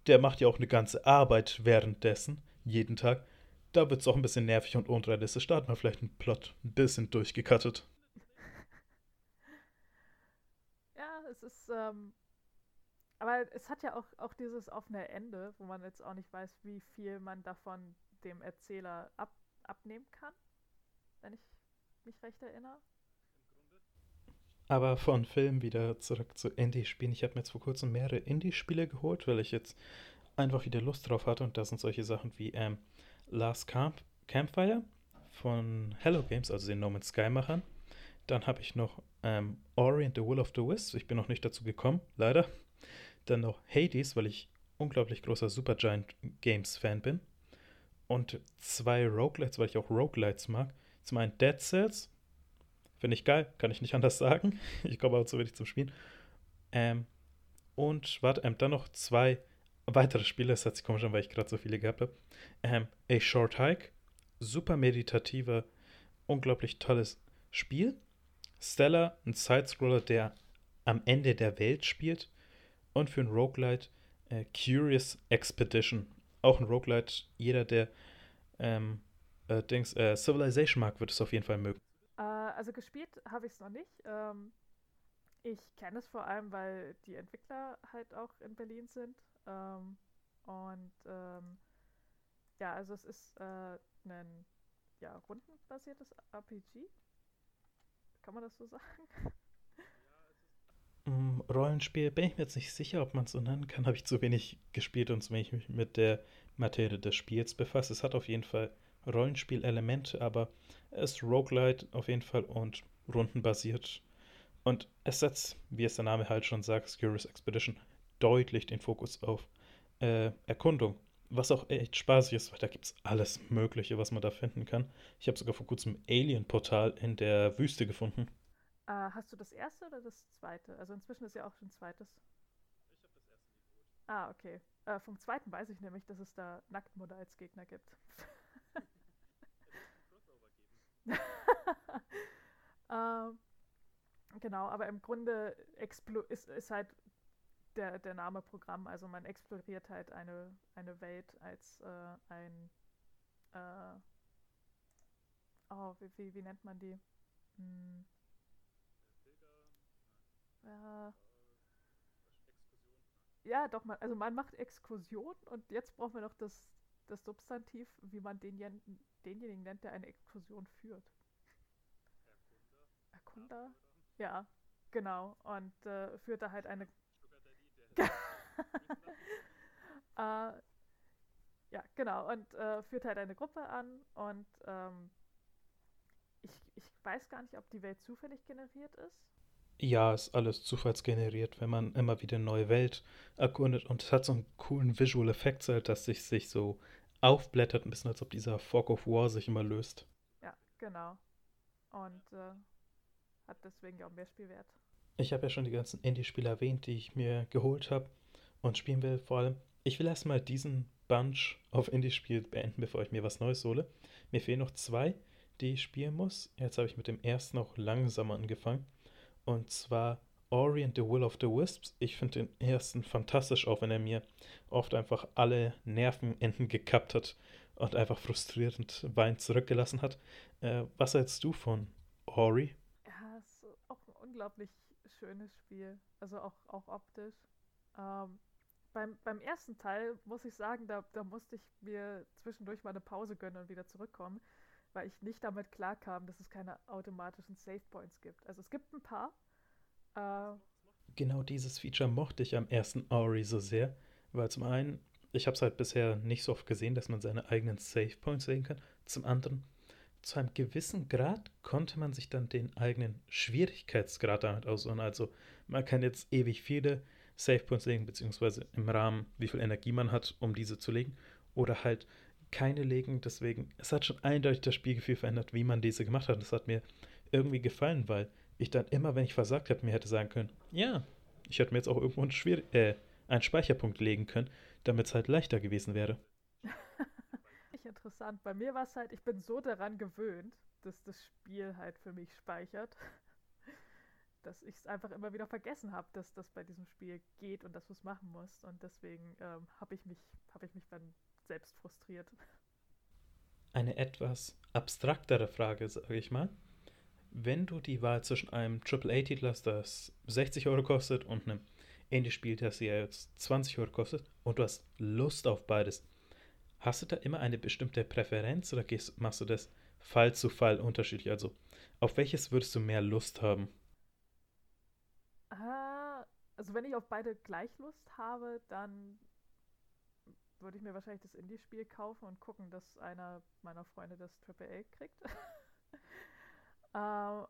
der macht ja auch eine ganze Arbeit währenddessen, jeden Tag. Da wird es auch ein bisschen nervig und unrealistisch. Da hat man vielleicht einen Plot ein bisschen durchgekattet. *laughs* Ja, es ist, ähm, aber es hat ja auch, auch dieses offene Ende, wo man jetzt auch nicht weiß, wie viel man davon dem Erzähler ab, abnehmen kann, wenn ich mich recht erinnere. Aber von Film wieder zurück zu Indie-Spielen. Ich habe mir jetzt vor kurzem mehrere Indie-Spiele geholt, weil ich jetzt einfach wieder Lust drauf hatte. Und da sind solche Sachen wie ähm, Last Camp Campfire von Hello Games, also den No Man's Sky-Machern. Dann habe ich noch ähm, Ori and the Will of the Wisps. Ich bin noch nicht dazu gekommen, leider. Dann noch Hades, weil ich unglaublich großer Supergiant Games Fan bin. Und zwei Roguelites, weil ich auch Roguelites mag. Zum einen Dead Cells. Finde ich geil, kann ich nicht *laughs* anders sagen. Ich komme aber zu wenig zum Spielen. Ähm, und warte, ähm, dann noch zwei weitere Spiele. Das hat sich komisch an, weil ich gerade so viele gehabt habe. Ähm, A Short Hike. Super meditativer, unglaublich tolles Spiel. Stella, ein Sidescroller, der am Ende der Welt spielt und für ein Roguelite äh, Curious Expedition. Auch ein Roguelite, jeder, der ähm, äh, Dings, äh, Civilization mag, wird es auf jeden Fall mögen. Äh, also gespielt habe ich es noch nicht. Ähm, ich kenne es vor allem, weil die Entwickler halt auch in Berlin sind. Ähm, und ähm, ja, also es ist äh, ein ja, rundenbasiertes RPG. Kann man das so *laughs* sagen? Rollenspiel bin ich mir jetzt nicht sicher, ob man es so nennen kann. Habe ich zu wenig gespielt und zu wenig mich mit der Materie des Spiels befasst. Es hat auf jeden Fall Rollenspielelemente, aber es ist Roguelite auf jeden Fall und rundenbasiert. Und es setzt, wie es der Name halt schon sagt, Curious Expedition, deutlich den Fokus auf äh, Erkundung. Was auch echt spaßig ist, weil da gibt es alles Mögliche, was man da finden kann. Ich habe sogar vor kurzem Alien-Portal in der Wüste gefunden. Hast du das erste oder das zweite? Also inzwischen ist ja auch schon zweites. Ich habe das erste nicht Ah, okay. Äh, vom zweiten weiß ich nämlich, dass es da Nacktmutter als Gegner gibt. *laughs* *laughs* *laughs* ähm, genau, aber im Grunde ist, ist halt der, der Name Programm. Also man exploriert halt eine, eine Welt als äh, ein äh, oh, wie, wie, wie, nennt man die? Hm. Äh, ja, doch, man, also man macht Exkursion und jetzt brauchen wir noch das, das Substantiv, wie man den, denjenigen nennt, der eine Exkursion führt. Erkunder? Erkunder? Ja, genau. Und äh, führt da halt eine *laughs* äh, ja, genau. Und äh, führt halt eine Gruppe an und ähm, ich, ich weiß gar nicht, ob die Welt zufällig generiert ist. Ja, ist alles zufallsgeneriert, wenn man immer wieder eine neue Welt erkundet. Und es hat so einen coolen Visual Effekt, halt, dass sich, sich so aufblättert, ein bisschen als ob dieser Fog of War sich immer löst. Ja, genau. Und äh, hat deswegen auch mehr Spielwert. Ich habe ja schon die ganzen Indie-Spiele erwähnt, die ich mir geholt habe und spielen will. Vor allem, ich will erstmal diesen Bunch auf Indie-Spiel beenden, bevor ich mir was Neues hole. Mir fehlen noch zwei, die ich spielen muss. Jetzt habe ich mit dem ersten noch langsam angefangen. Und zwar Ori and the Will of the Wisps. Ich finde den ersten fantastisch, auch wenn er mir oft einfach alle Nervenenden gekappt hat und einfach frustrierend weinend zurückgelassen hat. Äh, was hältst du von Ori? Ja, ist auch ein unglaublich schönes Spiel. Also auch, auch optisch. Ähm, beim, beim ersten Teil muss ich sagen, da, da musste ich mir zwischendurch mal eine Pause gönnen und wieder zurückkommen, weil ich nicht damit klarkam, dass es keine automatischen Save Points gibt. Also es gibt ein paar. Äh, genau dieses Feature mochte ich am ersten Ori so sehr, weil zum einen, ich habe es halt bisher nicht so oft gesehen, dass man seine eigenen Save Points sehen kann. Zum anderen, zu einem gewissen Grad konnte man sich dann den eigenen Schwierigkeitsgrad damit aussuchen. Also man kann jetzt ewig viele Save Points legen, beziehungsweise im Rahmen, wie viel Energie man hat, um diese zu legen. Oder halt keine legen. Deswegen, es hat schon eindeutig das Spielgefühl verändert, wie man diese gemacht hat. Das hat mir irgendwie gefallen, weil ich dann immer, wenn ich versagt habe, mir hätte sagen können, ja, ich hätte mir jetzt auch irgendwo einen, Schwier äh, einen Speicherpunkt legen können, damit es halt leichter gewesen wäre. *laughs* interessant. Bei mir war es halt, ich bin so daran gewöhnt, dass das Spiel halt für mich speichert, *laughs* dass ich es einfach immer wieder vergessen habe, dass das bei diesem Spiel geht und dass du es machen musst. Und deswegen ähm, habe ich, mich, hab ich mich dann selbst frustriert. Eine etwas abstraktere Frage, sage ich mal. Wenn du die Wahl zwischen einem AAA-Titel hast, das 60 Euro kostet, und einem Indie-Spiel, das ja jetzt 20 Euro kostet, und du hast Lust auf beides, Hast du da immer eine bestimmte Präferenz oder gehst, machst du das Fall zu Fall unterschiedlich? Also, auf welches würdest du mehr Lust haben? Ah, also, wenn ich auf beide gleich Lust habe, dann würde ich mir wahrscheinlich das Indie-Spiel kaufen und gucken, dass einer meiner Freunde das AAA kriegt. *laughs* ähm,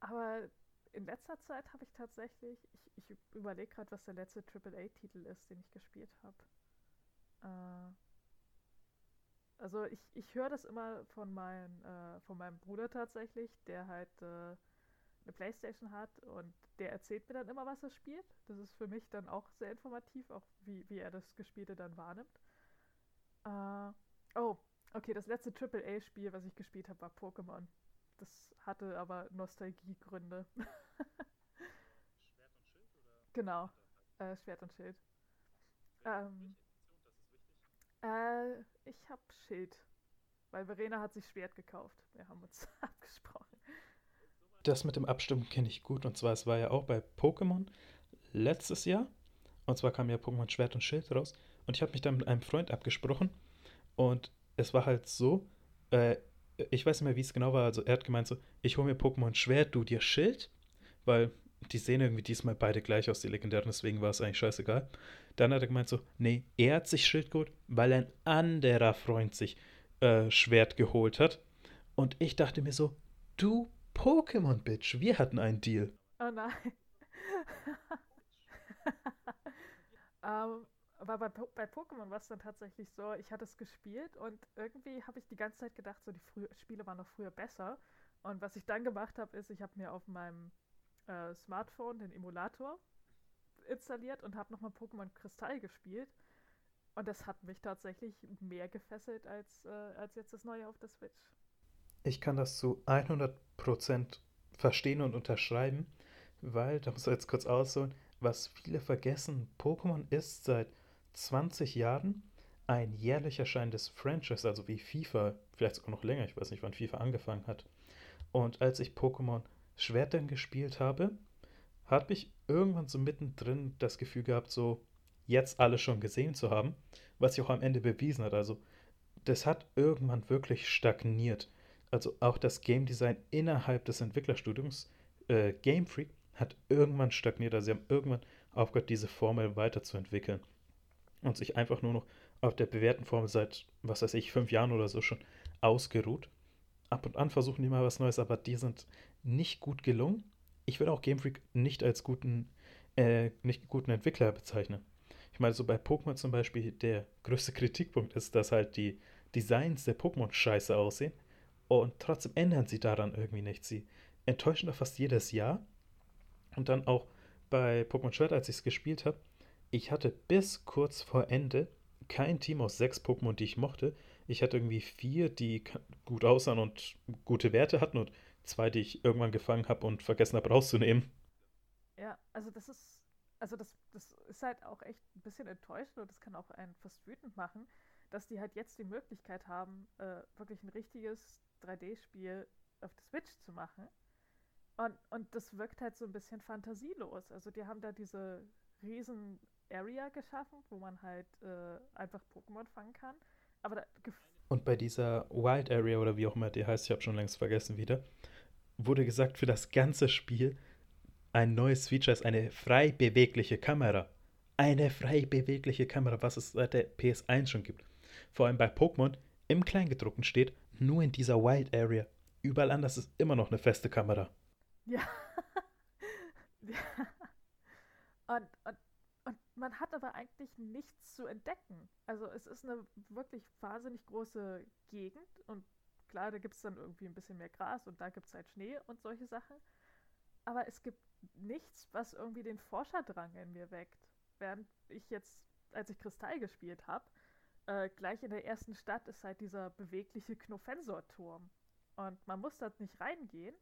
aber in letzter Zeit habe ich tatsächlich, ich, ich überlege gerade, was der letzte AAA-Titel ist, den ich gespielt habe. Äh, also ich, ich höre das immer von, mein, äh, von meinem Bruder tatsächlich, der halt äh, eine Playstation hat und der erzählt mir dann immer, was er spielt. Das ist für mich dann auch sehr informativ, auch wie, wie er das Gespielte dann wahrnimmt. Äh, oh, okay, das letzte AAA-Spiel, was ich gespielt habe, war Pokémon. Das hatte aber Nostalgiegründe. Schwert und Schild oder? Genau, äh, Schwert und Schild. Ähm, äh, ich hab Schild. Weil Verena hat sich Schwert gekauft. Wir haben uns *laughs* abgesprochen. Das mit dem Abstimmen kenne ich gut. Und zwar, es war ja auch bei Pokémon letztes Jahr. Und zwar kam ja Pokémon Schwert und Schild raus. Und ich habe mich dann mit einem Freund abgesprochen. Und es war halt so, äh, ich weiß nicht mehr, wie es genau war. Also er hat gemeint so, ich hole mir Pokémon Schwert, du dir Schild. Weil die sehen irgendwie diesmal beide gleich aus, die legendären, deswegen war es eigentlich scheißegal. Dann hat er gemeint so, nee, er hat sich Schild geholt, weil ein anderer Freund sich äh, Schwert geholt hat. Und ich dachte mir so, du Pokémon-Bitch, wir hatten einen Deal. Oh nein. *laughs* ähm, aber bei, bei Pokémon war es dann tatsächlich so, ich hatte es gespielt und irgendwie habe ich die ganze Zeit gedacht, so die früh Spiele waren noch früher besser. Und was ich dann gemacht habe, ist, ich habe mir auf meinem äh, Smartphone den Emulator installiert und habe nochmal Pokémon Kristall gespielt. Und das hat mich tatsächlich mehr gefesselt als, äh, als jetzt das neue auf der Switch. Ich kann das zu 100% verstehen und unterschreiben, weil, da muss ich jetzt kurz ausholen, was viele vergessen, Pokémon ist seit 20 Jahren ein jährlich erscheinendes Franchise, also wie FIFA, vielleicht sogar noch länger, ich weiß nicht, wann FIFA angefangen hat. Und als ich Pokémon Schwert dann gespielt habe, habe ich irgendwann so mittendrin das Gefühl gehabt, so jetzt alles schon gesehen zu haben, was sich auch am Ende bewiesen hat. Also das hat irgendwann wirklich stagniert. Also auch das Game Design innerhalb des Entwicklerstudiums, äh, Game Freak, hat irgendwann stagniert. Also sie haben irgendwann aufgehört, diese Formel weiterzuentwickeln und sich einfach nur noch auf der bewährten Formel seit, was weiß ich, fünf Jahren oder so schon ausgeruht. Ab und an versuchen die mal was Neues, aber die sind nicht gut gelungen. Ich würde auch Game Freak nicht als guten, äh, nicht guten Entwickler bezeichnen. Ich meine, so bei Pokémon zum Beispiel, der größte Kritikpunkt ist, dass halt die Designs der Pokémon scheiße aussehen und trotzdem ändern sie daran irgendwie nichts. Sie enttäuschen da fast jedes Jahr. Und dann auch bei Pokémon Schwert, als ich es gespielt habe, ich hatte bis kurz vor Ende kein Team aus sechs Pokémon, die ich mochte. Ich hatte irgendwie vier, die gut aussahen und gute Werte hatten und zwei, die ich irgendwann gefangen habe und vergessen habe rauszunehmen. Ja, also das ist, also das, das ist halt auch echt ein bisschen enttäuschend und das kann auch einen fast wütend machen, dass die halt jetzt die Möglichkeit haben, äh, wirklich ein richtiges 3D-Spiel auf der Switch zu machen. Und, und das wirkt halt so ein bisschen fantasielos. Also die haben da diese riesen Area geschaffen, wo man halt äh, einfach Pokémon fangen kann. Aber da, und bei dieser Wild Area oder wie auch immer die heißt, ich habe schon längst vergessen wieder, wurde gesagt, für das ganze Spiel ein neues Feature ist eine frei bewegliche Kamera. Eine frei bewegliche Kamera, was es seit der PS1 schon gibt. Vor allem bei Pokémon im Kleingedruckten steht, nur in dieser Wild Area. Überall anders ist immer noch eine feste Kamera. Ja. *laughs* ja. Und, und und man hat aber eigentlich nichts zu entdecken. Also es ist eine wirklich wahnsinnig große Gegend und klar, da gibt es dann irgendwie ein bisschen mehr Gras und da gibt es halt Schnee und solche Sachen. Aber es gibt nichts, was irgendwie den Forscherdrang in mir weckt. Während ich jetzt, als ich Kristall gespielt habe, äh, gleich in der ersten Stadt ist halt dieser bewegliche Knofensor-Turm. Und man muss dort nicht reingehen,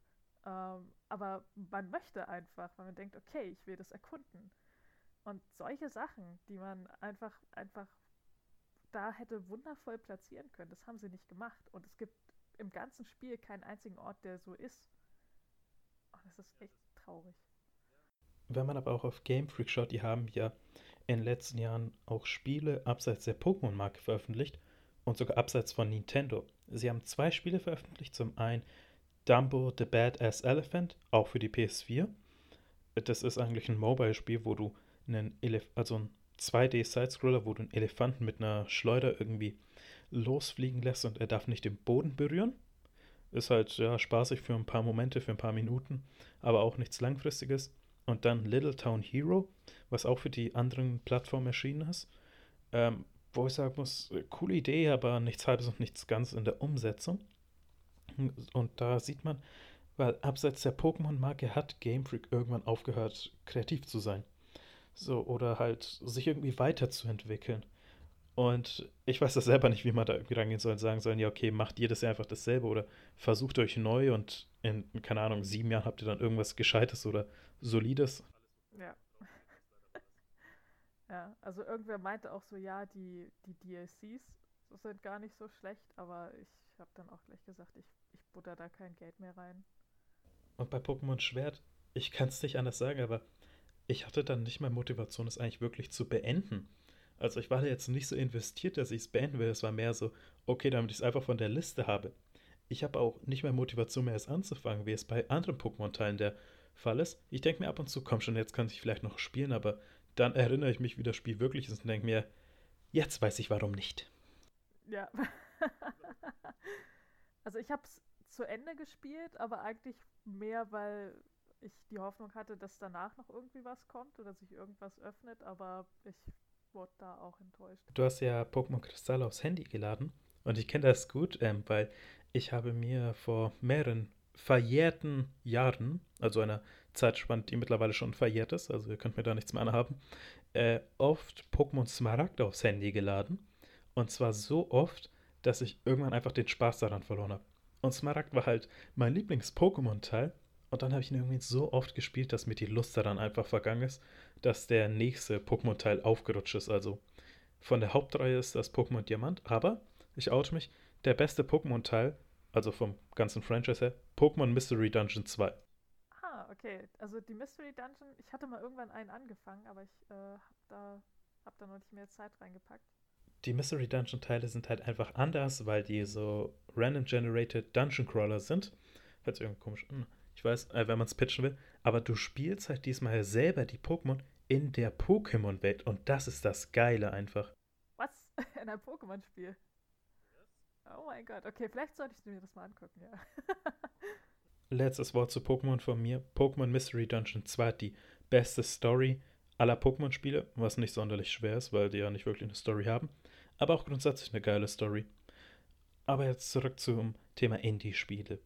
ähm, aber man möchte einfach, weil man denkt, okay, ich will das erkunden. Und solche Sachen, die man einfach, einfach da hätte wundervoll platzieren können, das haben sie nicht gemacht. Und es gibt im ganzen Spiel keinen einzigen Ort, der so ist. Und das ist echt traurig. Wenn man aber auch auf Game Freak schaut, die haben ja in den letzten Jahren auch Spiele abseits der Pokémon-Marke veröffentlicht und sogar abseits von Nintendo. Sie haben zwei Spiele veröffentlicht. Zum einen Dumbo the Badass Elephant, auch für die PS4. Das ist eigentlich ein Mobile-Spiel, wo du einen Elef also ein 2D-Sidescroller, wo du einen Elefanten mit einer Schleuder irgendwie losfliegen lässt und er darf nicht den Boden berühren. Ist halt ja spaßig für ein paar Momente, für ein paar Minuten, aber auch nichts Langfristiges. Und dann Little Town Hero, was auch für die anderen Plattformen erschienen ist. Ähm, wo ich sagen muss, coole Idee, aber nichts halbes und nichts ganz in der Umsetzung. Und da sieht man, weil abseits der Pokémon-Marke hat Game Freak irgendwann aufgehört, kreativ zu sein. So, oder halt sich irgendwie weiterzuentwickeln. Und ich weiß das selber nicht, wie man da irgendwie rangehen soll und sagen sollen, ja, okay, macht jedes Jahr einfach dasselbe oder versucht euch neu und in, keine Ahnung, sieben Jahren habt ihr dann irgendwas Gescheites oder Solides. Ja. *laughs* ja, also irgendwer meinte auch so, ja, die, die DLCs sind gar nicht so schlecht, aber ich habe dann auch gleich gesagt, ich, ich butter da kein Geld mehr rein. Und bei Pokémon Schwert, ich kann es nicht anders sagen, aber ich hatte dann nicht mehr Motivation, es eigentlich wirklich zu beenden. Also ich war da jetzt nicht so investiert, dass ich es beenden will. Es war mehr so, okay, damit ich es einfach von der Liste habe. Ich habe auch nicht mehr Motivation mehr, es anzufangen, wie es bei anderen Pokémon-Teilen der Fall ist. Ich denke mir ab und zu, komm schon, jetzt kann ich vielleicht noch spielen, aber dann erinnere ich mich, wie das Spiel wirklich ist und denke mir, jetzt weiß ich warum nicht. Ja. *laughs* also ich habe es zu Ende gespielt, aber eigentlich mehr, weil ich die Hoffnung hatte, dass danach noch irgendwie was kommt oder sich irgendwas öffnet, aber ich wurde da auch enttäuscht. Du hast ja Pokémon Kristall aufs Handy geladen und ich kenne das gut, ähm, weil ich habe mir vor mehreren verjährten Jahren, also einer Zeitspanne, die mittlerweile schon verjährt ist, also ihr könnt mir da nichts mehr anhaben, äh, oft Pokémon Smaragd aufs Handy geladen. Und zwar so oft, dass ich irgendwann einfach den Spaß daran verloren habe. Und Smaragd war halt mein Lieblings-Pokémon-Teil. Und dann habe ich ihn irgendwie so oft gespielt, dass mir die Lust daran einfach vergangen ist, dass der nächste Pokémon-Teil aufgerutscht ist. Also von der Hauptreihe ist das Pokémon Diamant, aber ich oute mich, der beste Pokémon-Teil, also vom ganzen Franchise her, Pokémon Mystery Dungeon 2. Ah, okay. Also die Mystery Dungeon, ich hatte mal irgendwann einen angefangen, aber ich äh, habe da, hab da noch nicht mehr Zeit reingepackt. Die Mystery Dungeon Teile sind halt einfach anders, weil die so random generated Dungeon Crawler sind. Sich irgendwie komisch an. Ich weiß, äh, wenn man es pitchen will. Aber du spielst halt diesmal selber die Pokémon in der Pokémon-Welt. Und das ist das Geile einfach. Was? *laughs* In einem Pokémon-Spiel? Oh mein Gott. Okay, vielleicht sollte ich mir das mal angucken, ja. *laughs* Letztes Wort zu Pokémon von mir. Pokémon Mystery Dungeon 2 hat die beste Story aller Pokémon-Spiele, was nicht sonderlich schwer ist, weil die ja nicht wirklich eine Story haben. Aber auch grundsätzlich eine geile Story. Aber jetzt zurück zum Thema Indie-Spiele.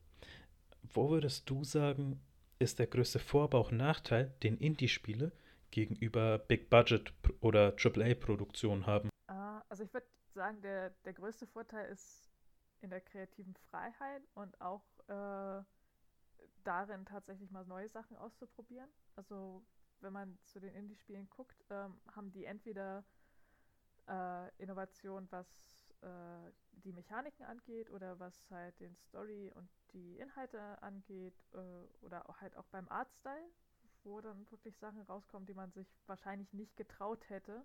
Wo würdest du sagen, ist der größte Vor-, aber auch Nachteil, den Indie-Spiele gegenüber Big-Budget- oder AAA-Produktionen haben? Uh, also ich würde sagen, der, der größte Vorteil ist in der kreativen Freiheit und auch äh, darin tatsächlich mal neue Sachen auszuprobieren. Also wenn man zu den Indie-Spielen guckt, ähm, haben die entweder äh, Innovation, was äh, die Mechaniken angeht oder was halt den Story und die Inhalte angeht äh, oder halt auch beim Artstyle, wo dann wirklich Sachen rauskommen, die man sich wahrscheinlich nicht getraut hätte,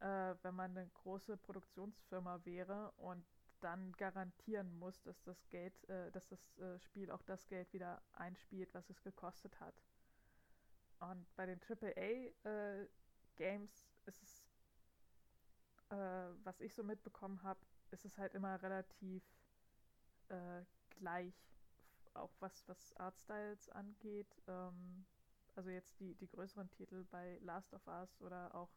äh, wenn man eine große Produktionsfirma wäre und dann garantieren muss, dass das Geld, äh, dass das äh, Spiel auch das Geld wieder einspielt, was es gekostet hat. Und bei den AAA-Games äh, ist es, äh, was ich so mitbekommen habe, ist es halt immer relativ äh, gleich, auch was, was Artstyles angeht. Ähm, also jetzt die, die größeren Titel bei Last of Us oder auch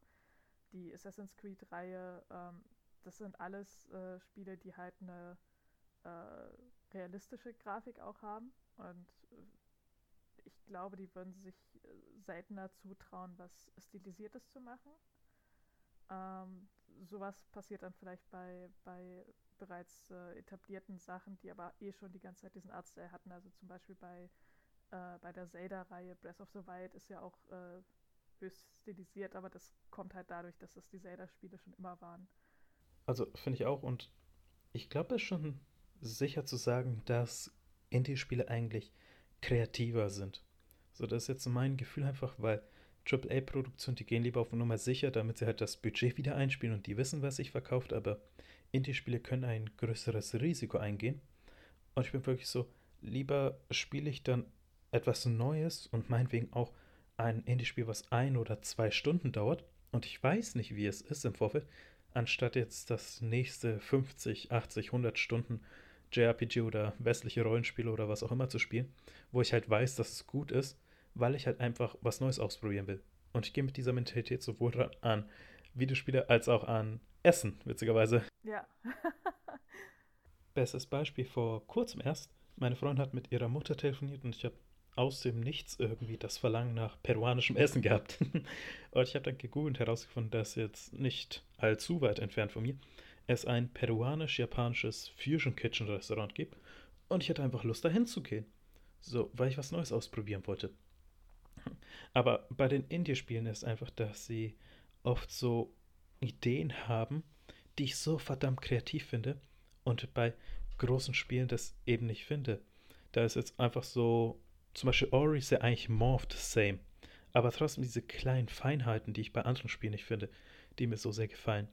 die Assassin's Creed-Reihe, ähm, das sind alles äh, Spiele, die halt eine äh, realistische Grafik auch haben. Und äh, ich glaube, die würden sich äh, seltener zutrauen, was Stilisiertes zu machen. Ähm, sowas passiert dann vielleicht bei, bei bereits äh, etablierten Sachen, die aber eh schon die ganze Zeit diesen Artstyle hatten. Also zum Beispiel bei, äh, bei der Zelda-Reihe Breath of the Wild ist ja auch äh, höchst stilisiert, aber das kommt halt dadurch, dass es die Zelda-Spiele schon immer waren. Also finde ich auch und ich glaube es ist schon sicher zu sagen, dass Indie-Spiele eigentlich kreativer sind. So, das ist jetzt mein Gefühl einfach, weil AAA-Produktionen, die gehen lieber auf Nummer sicher, damit sie halt das Budget wieder einspielen und die wissen, was sich verkauft, aber Indie-Spiele können ein größeres Risiko eingehen. Und ich bin wirklich so, lieber spiele ich dann etwas Neues und meinetwegen auch ein Indie-Spiel, was ein oder zwei Stunden dauert und ich weiß nicht, wie es ist im Vorfeld, anstatt jetzt das nächste 50, 80, 100 Stunden JRPG oder westliche Rollenspiele oder was auch immer zu spielen, wo ich halt weiß, dass es gut ist, weil ich halt einfach was Neues ausprobieren will. Und ich gehe mit dieser Mentalität sowohl an Videospiele als auch an Essen, witzigerweise. Ja. *laughs* Bestes Beispiel vor kurzem erst. Meine Freundin hat mit ihrer Mutter telefoniert und ich habe aus dem Nichts irgendwie das Verlangen nach peruanischem Essen gehabt. *laughs* und ich habe dann gegoogelt und herausgefunden, dass jetzt nicht allzu weit entfernt von mir es ein peruanisch-japanisches Fusion Kitchen Restaurant gibt und ich hatte einfach Lust dahin zu gehen. So, weil ich was Neues ausprobieren wollte. Aber bei den Indie-Spielen ist einfach, dass sie oft so Ideen haben, die ich so verdammt kreativ finde und bei großen Spielen das eben nicht finde. Da ist jetzt einfach so, zum Beispiel Ori ist ja eigentlich morphed same, aber trotzdem diese kleinen Feinheiten, die ich bei anderen Spielen nicht finde, die mir so sehr gefallen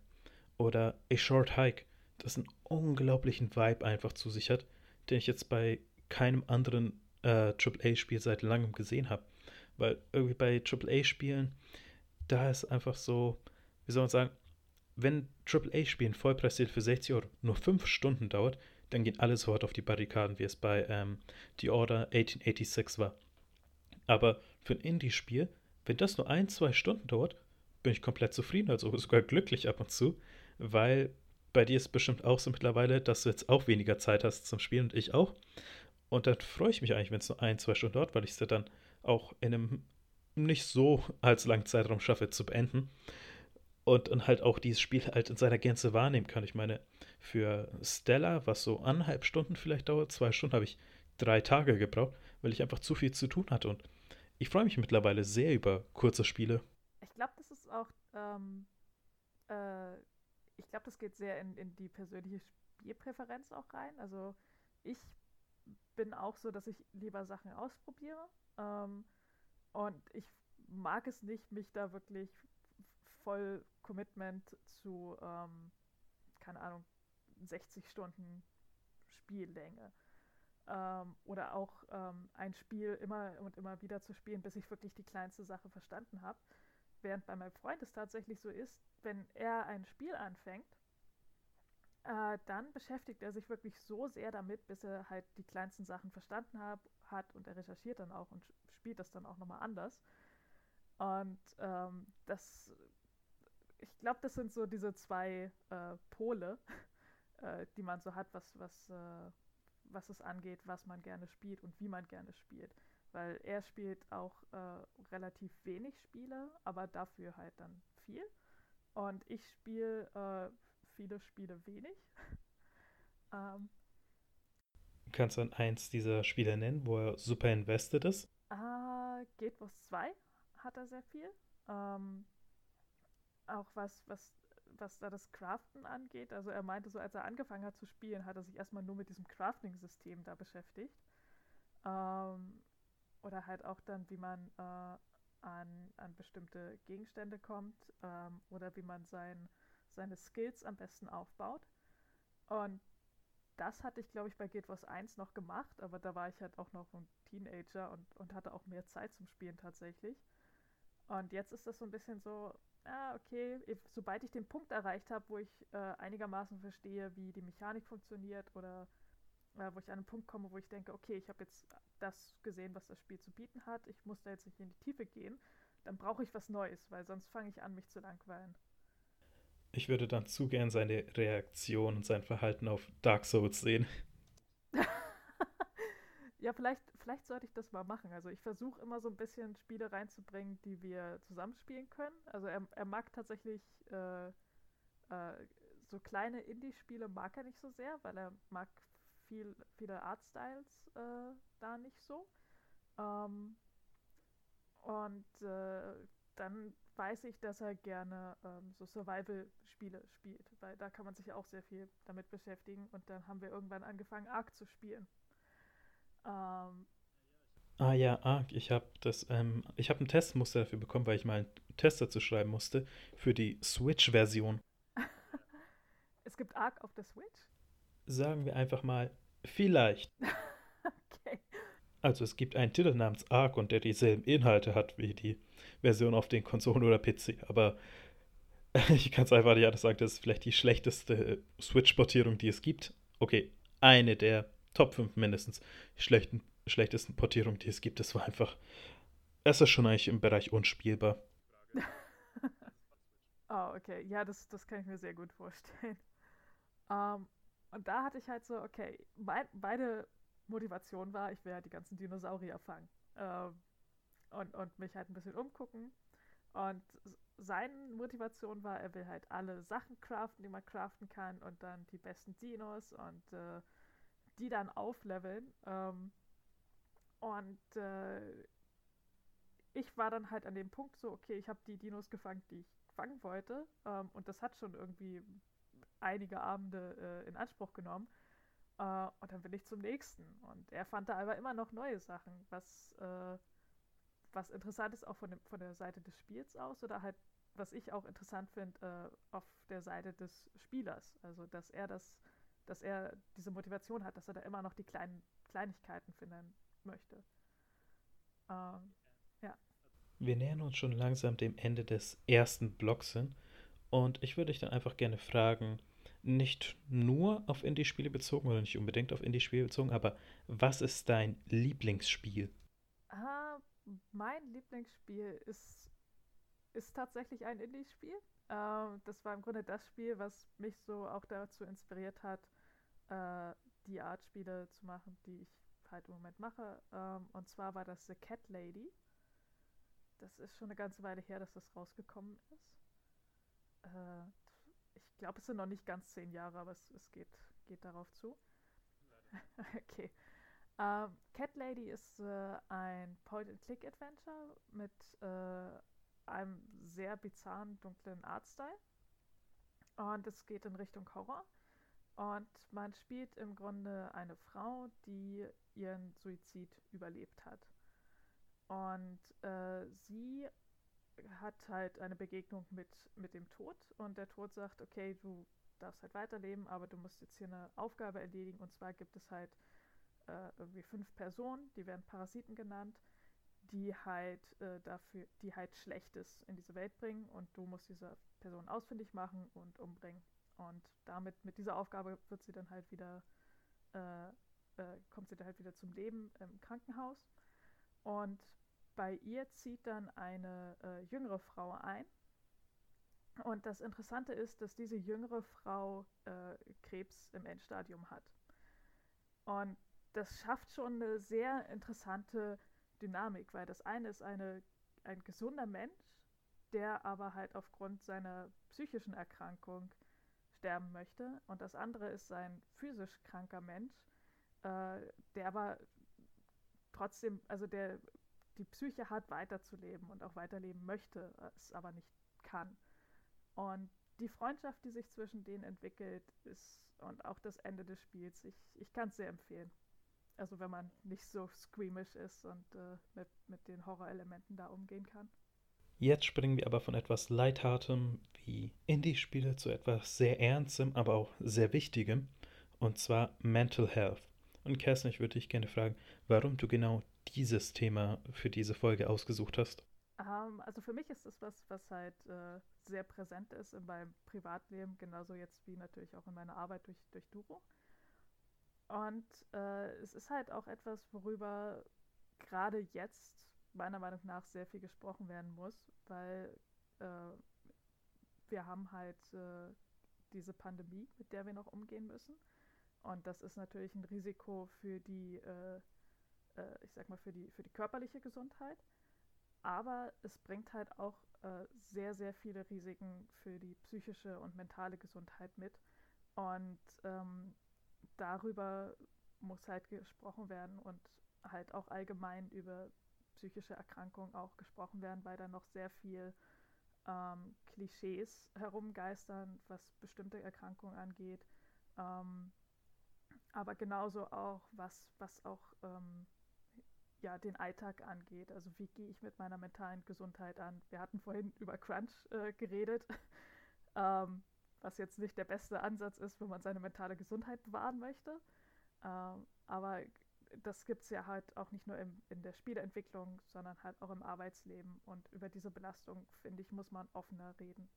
oder A Short Hike, das einen unglaublichen Vibe einfach zu sich hat, den ich jetzt bei keinem anderen äh, AAA-Spiel seit langem gesehen habe. Weil irgendwie bei AAA-Spielen, da ist einfach so, wie soll man sagen, wenn AAA-Spiel Vollpreistitel für 60 Euro nur 5 Stunden dauert, dann gehen alle sofort auf die Barrikaden, wie es bei ähm, The Order 1886 war. Aber für ein Indie-Spiel, wenn das nur ein, zwei Stunden dauert, bin ich komplett zufrieden, also sogar glücklich ab und zu, weil bei dir ist bestimmt auch so mittlerweile, dass du jetzt auch weniger Zeit hast zum Spielen und ich auch. Und dann freue ich mich eigentlich, wenn es nur ein, zwei Stunden dauert, weil ich es dann auch in einem nicht so allzu langen Zeitraum schaffe zu beenden. Und dann halt auch dieses Spiel halt in seiner Gänze wahrnehmen kann. Ich meine, für Stella, was so anderthalb Stunden vielleicht dauert, zwei Stunden, habe ich drei Tage gebraucht, weil ich einfach zu viel zu tun hatte. Und ich freue mich mittlerweile sehr über kurze Spiele. Ich glaube, das ist auch, ähm, äh, ich glaube, das geht sehr in, in die persönliche Spielpräferenz auch rein. Also ich bin auch so, dass ich lieber Sachen ausprobiere. Ähm, und ich mag es nicht, mich da wirklich voll Commitment zu, ähm, keine Ahnung, 60 Stunden Spiellänge. Ähm, oder auch ähm, ein Spiel immer und immer wieder zu spielen, bis ich wirklich die kleinste Sache verstanden habe. Während bei meinem Freund es tatsächlich so ist, wenn er ein Spiel anfängt, äh, dann beschäftigt er sich wirklich so sehr damit, bis er halt die kleinsten Sachen verstanden hab, hat und er recherchiert dann auch und spielt das dann auch nochmal anders. Und ähm, das, ich glaube, das sind so diese zwei äh, Pole, *laughs* äh, die man so hat, was, was, äh, was es angeht, was man gerne spielt und wie man gerne spielt. Weil er spielt auch äh, relativ wenig Spiele, aber dafür halt dann viel. Und ich spiele äh, viele Spiele wenig. *laughs* ähm, Kannst du dann eins dieser Spiele nennen, wo er super invested ist? Ah, Guild Wars 2 hat er sehr viel. Ähm, auch was, was, was da das Craften angeht. Also er meinte so, als er angefangen hat zu spielen, hat er sich erstmal nur mit diesem Crafting-System da beschäftigt. Ähm, oder halt auch dann, wie man äh, an, an bestimmte Gegenstände kommt ähm, oder wie man sein seine Skills am besten aufbaut. Und das hatte ich, glaube ich, bei Guild Wars 1 noch gemacht, aber da war ich halt auch noch ein Teenager und, und hatte auch mehr Zeit zum Spielen tatsächlich. Und jetzt ist das so ein bisschen so, ah, okay, sobald ich den Punkt erreicht habe, wo ich äh, einigermaßen verstehe, wie die Mechanik funktioniert oder äh, wo ich an einen Punkt komme, wo ich denke, okay, ich habe jetzt das gesehen, was das Spiel zu bieten hat, ich muss da jetzt nicht in die Tiefe gehen, dann brauche ich was Neues, weil sonst fange ich an, mich zu langweilen. Ich würde dann zu gern seine Reaktion und sein Verhalten auf Dark Souls sehen. *laughs* ja, vielleicht, vielleicht sollte ich das mal machen. Also ich versuche immer so ein bisschen Spiele reinzubringen, die wir zusammenspielen können. Also er, er mag tatsächlich äh, äh, so kleine Indie-Spiele mag er nicht so sehr, weil er mag viel, viele Artstyles äh, da nicht so. Ähm, und äh, dann weiß ich, dass er gerne ähm, so Survival-Spiele spielt, weil da kann man sich auch sehr viel damit beschäftigen. Und dann haben wir irgendwann angefangen, Ark zu spielen. Ähm, ah ja, Ark. Ich habe das, ähm, ich habe ein Testmuster dafür bekommen, weil ich mal einen Test dazu schreiben musste für die Switch-Version. *laughs* es gibt Ark auf der Switch? Sagen wir einfach mal, vielleicht. *laughs* okay. Also es gibt einen Titel namens Ark und der dieselben Inhalte hat wie die Version auf den Konsolen oder PC. Aber *laughs* ich kann es einfach nicht anders sagen, das ist vielleicht die schlechteste Switch-Portierung, die es gibt. Okay, eine der Top 5 mindestens schlechten, schlechtesten Portierungen, die es gibt. Das war einfach. Es ist schon eigentlich im Bereich unspielbar. oh, *laughs* okay. Ja, das, das kann ich mir sehr gut vorstellen. Um, *laughs* ähm, und da hatte ich halt so, okay, mein, beide Motivation war, ich will ja die ganzen Dinosaurier fangen. Ähm, und, und mich halt ein bisschen umgucken. Und seine Motivation war, er will halt alle Sachen craften, die man craften kann und dann die besten Dinos und äh, die dann aufleveln. Ähm, und äh, ich war dann halt an dem Punkt so, okay, ich habe die Dinos gefangen, die ich fangen wollte. Ähm, und das hat schon irgendwie einige Abende äh, in Anspruch genommen. Uh, und dann bin ich zum nächsten. Und er fand da aber immer noch neue Sachen, was, uh, was interessant ist auch von, dem, von der Seite des Spiels aus oder halt, was ich auch interessant finde, uh, auf der Seite des Spielers. Also, dass er das, dass er diese Motivation hat, dass er da immer noch die kleinen Kleinigkeiten finden möchte. Ähm, ja. Wir nähern uns schon langsam dem Ende des ersten Blocks hin. Und ich würde dich dann einfach gerne fragen, nicht nur auf Indie-Spiele bezogen oder nicht unbedingt auf Indie-Spiele bezogen, aber was ist dein Lieblingsspiel? Mein Lieblingsspiel ist, ist tatsächlich ein Indie-Spiel. Ähm, das war im Grunde das Spiel, was mich so auch dazu inspiriert hat, äh, die Art Spiele zu machen, die ich halt im Moment mache. Ähm, und zwar war das The Cat Lady. Das ist schon eine ganze Weile her, dass das rausgekommen ist. Äh, ich glaube, es sind noch nicht ganz zehn Jahre, aber es, es geht, geht darauf zu. *laughs* okay. Uh, Cat Lady ist äh, ein Point-and-Click-Adventure mit äh, einem sehr bizarren, dunklen Artstyle. Und es geht in Richtung Horror. Und man spielt im Grunde eine Frau, die ihren Suizid überlebt hat. Und äh, sie hat halt eine Begegnung mit, mit dem Tod und der Tod sagt, okay, du darfst halt weiterleben, aber du musst jetzt hier eine Aufgabe erledigen und zwar gibt es halt äh, irgendwie fünf Personen, die werden Parasiten genannt, die halt äh, dafür, die halt Schlechtes in diese Welt bringen und du musst diese Person ausfindig machen und umbringen. Und damit, mit dieser Aufgabe wird sie dann halt wieder, äh, äh kommt sie dann halt wieder zum Leben im Krankenhaus. Und bei ihr zieht dann eine äh, jüngere Frau ein. Und das Interessante ist, dass diese jüngere Frau äh, Krebs im Endstadium hat. Und das schafft schon eine sehr interessante Dynamik, weil das eine ist eine, ein gesunder Mensch, der aber halt aufgrund seiner psychischen Erkrankung sterben möchte. Und das andere ist ein physisch kranker Mensch, äh, der aber trotzdem, also der die Psyche hat, weiterzuleben und auch weiterleben möchte, es aber nicht kann. Und die Freundschaft, die sich zwischen denen entwickelt, ist und auch das Ende des Spiels, ich, ich kann es sehr empfehlen. Also wenn man nicht so squeamish ist und äh, mit, mit den Horrorelementen da umgehen kann. Jetzt springen wir aber von etwas Leithartem wie Indie-Spiele zu etwas sehr Ernstem, aber auch sehr Wichtigem, und zwar Mental Health. Und Kerstin, ich würde dich gerne fragen, warum du genau dieses Thema für diese Folge ausgesucht hast. Um, ähm, also für mich ist das was, was halt äh, sehr präsent ist in meinem Privatleben, genauso jetzt wie natürlich auch in meiner Arbeit durch, durch Duro. Und äh, es ist halt auch etwas, worüber gerade jetzt meiner Meinung nach sehr viel gesprochen werden muss, weil äh, wir haben halt äh, diese Pandemie, mit der wir noch umgehen müssen. Und das ist natürlich ein Risiko für die, äh, äh, ich sag mal, für die, für die körperliche Gesundheit. Aber es bringt halt auch äh, sehr, sehr viele Risiken für die psychische und mentale Gesundheit mit. Und ähm, darüber muss halt gesprochen werden und halt auch allgemein über psychische Erkrankungen auch gesprochen werden, weil da noch sehr viel ähm, Klischees herumgeistern, was bestimmte Erkrankungen angeht. Ähm, aber genauso auch, was, was auch ähm, ja, den Alltag angeht. Also wie gehe ich mit meiner mentalen Gesundheit an? Wir hatten vorhin über Crunch äh, geredet. *laughs* was jetzt nicht der beste Ansatz ist, wenn man seine mentale Gesundheit bewahren möchte. Ähm, aber das gibt es ja halt auch nicht nur im, in der Spieleentwicklung, sondern halt auch im Arbeitsleben. Und über diese Belastung, finde ich, muss man offener reden.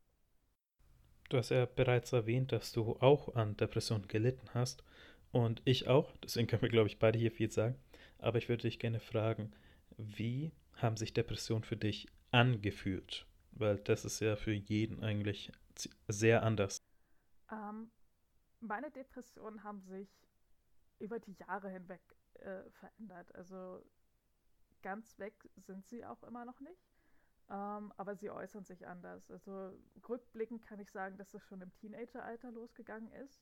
Du hast ja bereits erwähnt, dass du auch an Depressionen gelitten hast. Und ich auch. Deswegen können wir, glaube ich, beide hier viel sagen. Aber ich würde dich gerne fragen, wie haben sich Depressionen für dich angefühlt? Weil das ist ja für jeden eigentlich sehr anders? Ähm, meine Depressionen haben sich über die Jahre hinweg äh, verändert. Also ganz weg sind sie auch immer noch nicht. Ähm, aber sie äußern sich anders. Also rückblickend kann ich sagen, dass das schon im Teenageralter losgegangen ist.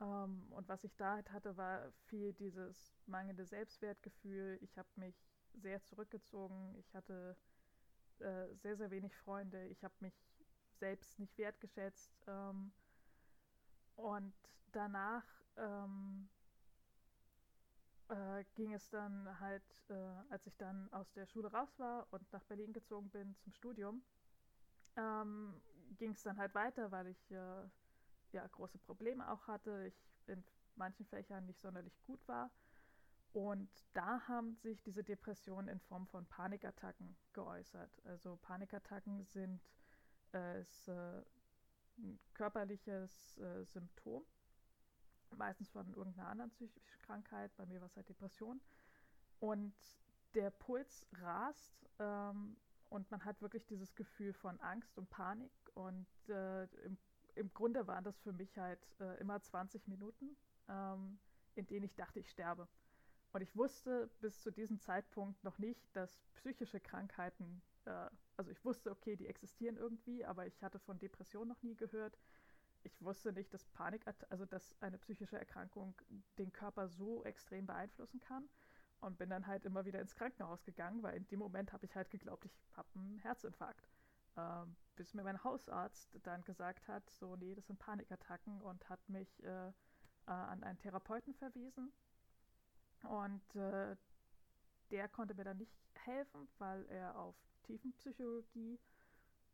Ähm, und was ich da halt hatte, war viel dieses mangelnde Selbstwertgefühl. Ich habe mich sehr zurückgezogen. Ich hatte äh, sehr, sehr wenig Freunde. Ich habe mich selbst nicht wertgeschätzt. Ähm, und danach ähm, äh, ging es dann halt, äh, als ich dann aus der Schule raus war und nach Berlin gezogen bin zum Studium, ähm, ging es dann halt weiter, weil ich äh, ja große Probleme auch hatte. Ich in manchen Fächern nicht sonderlich gut war. Und da haben sich diese Depressionen in Form von Panikattacken geäußert. Also Panikattacken sind ist äh, ein körperliches äh, Symptom, meistens von irgendeiner anderen psychischen Krankheit. Bei mir war es halt Depression. Und der Puls rast ähm, und man hat wirklich dieses Gefühl von Angst und Panik. Und äh, im, im, Grunde waren das für mich halt immer 20 Minuten, ähm, in denen ich dachte, ich sterbe. Und ich wusste bis zu diesem Zeitpunkt noch nicht, dass psychische Krankheiten, äh, also ich wusste, okay, die existieren irgendwie, aber ich hatte von Depression noch nie gehört. Ich wusste nicht, dass Panik, also dass eine psychische Erkrankung den Körper so extrem beeinflussen kann. Und bin dann halt immer wieder ins Krankenhaus gegangen, weil in dem Moment habe ich halt geglaubt, ich habe einen Herzinfarkt. Ähm, bis mir mein Hausarzt dann gesagt hat, so, nee, das sind Panikattacken und hat mich äh, äh, an einen Therapeuten verwiesen. Und äh, der konnte mir dann nicht helfen, weil er auf Tiefenpsychologie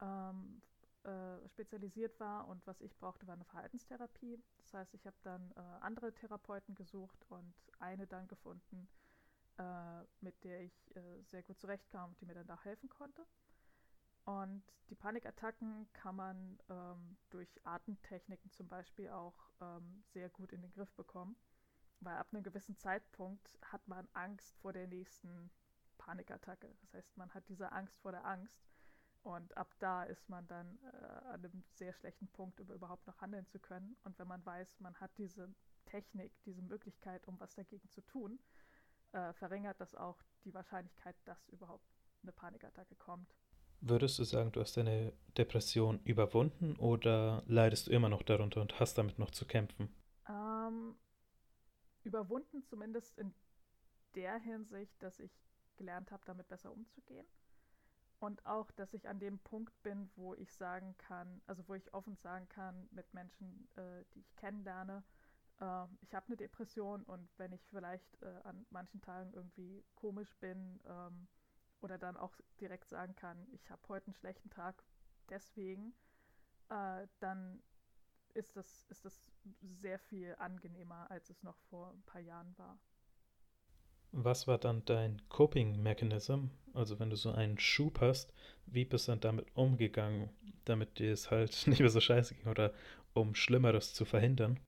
ähm, äh, spezialisiert war und was ich brauchte, war eine Verhaltenstherapie. Das heißt, ich habe dann äh, andere Therapeuten gesucht und eine dann gefunden, äh, mit der ich äh, sehr gut zurechtkam und die mir dann da helfen konnte. Und die Panikattacken kann man ähm, durch Atemtechniken zum Beispiel auch ähm, sehr gut in den Griff bekommen, weil ab einem gewissen Zeitpunkt hat man Angst vor der nächsten Panikattacke. Das heißt, man hat diese Angst vor der Angst und ab da ist man dann äh, an einem sehr schlechten Punkt, um überhaupt noch handeln zu können. Und wenn man weiß, man hat diese Technik, diese Möglichkeit, um was dagegen zu tun, äh, verringert das auch die Wahrscheinlichkeit, dass überhaupt eine Panikattacke kommt. Würdest du sagen, du hast deine Depression überwunden oder leidest du immer noch darunter und hast damit noch zu kämpfen? Ähm, überwunden zumindest in der Hinsicht, dass ich gelernt habe, damit besser umzugehen. Und auch, dass ich an dem Punkt bin, wo ich sagen kann, also wo ich offen sagen kann mit Menschen, äh, die ich kennenlerne, äh, ich habe eine Depression und wenn ich vielleicht äh, an manchen Tagen irgendwie komisch bin ähm, oder dann auch direkt sagen kann, ich habe heute einen schlechten Tag deswegen, äh, dann ist das, ist das sehr viel angenehmer, als es noch vor ein paar Jahren war. Was war dann dein Coping-Mechanism? Also wenn du so einen Schub hast, wie bist du dann damit umgegangen, damit dir es halt *laughs* nicht mehr so scheiße ging oder um Schlimmeres zu verhindern?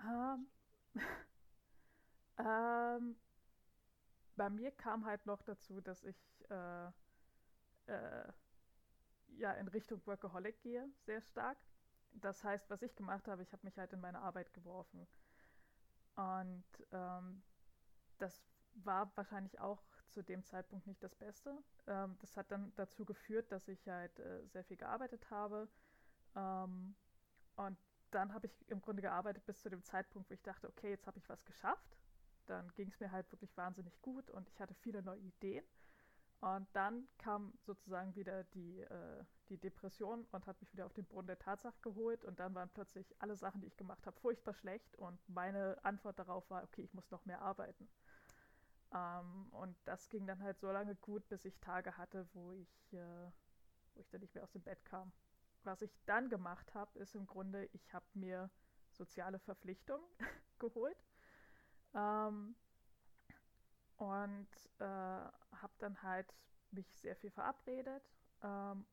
Ähm, *laughs* ähm, bei mir kam halt noch dazu, dass ich äh, äh, ja in Richtung Workaholic gehe, sehr stark. Das heißt, was ich gemacht habe, ich habe mich halt in meine Arbeit geworfen. Und ähm, das war wahrscheinlich auch zu dem Zeitpunkt nicht das Beste. Ähm, das hat dann dazu geführt, dass ich halt äh, sehr viel gearbeitet habe. Ähm, und dann habe ich im Grunde gearbeitet bis zu dem Zeitpunkt, wo ich dachte, okay, jetzt habe ich was geschafft. Dann ging es mir halt wirklich wahnsinnig gut und ich hatte viele neue Ideen. Und dann kam sozusagen wieder die, äh, die Depression und hat mich wieder auf den Boden der Tatsache geholt. Und dann waren plötzlich alle Sachen, die ich gemacht habe, furchtbar schlecht. Und meine Antwort darauf war, okay, ich muss noch mehr arbeiten. Ähm, und das ging dann halt so lange gut, bis ich Tage hatte, wo ich, äh, wo ich dann nicht mehr aus dem Bett kam was ich dann gemacht habe, ist im Grunde, ich habe mir soziale Verpflichtungen *laughs* geholt ähm, und äh, habe dann halt mich sehr viel verabredet. Ähm,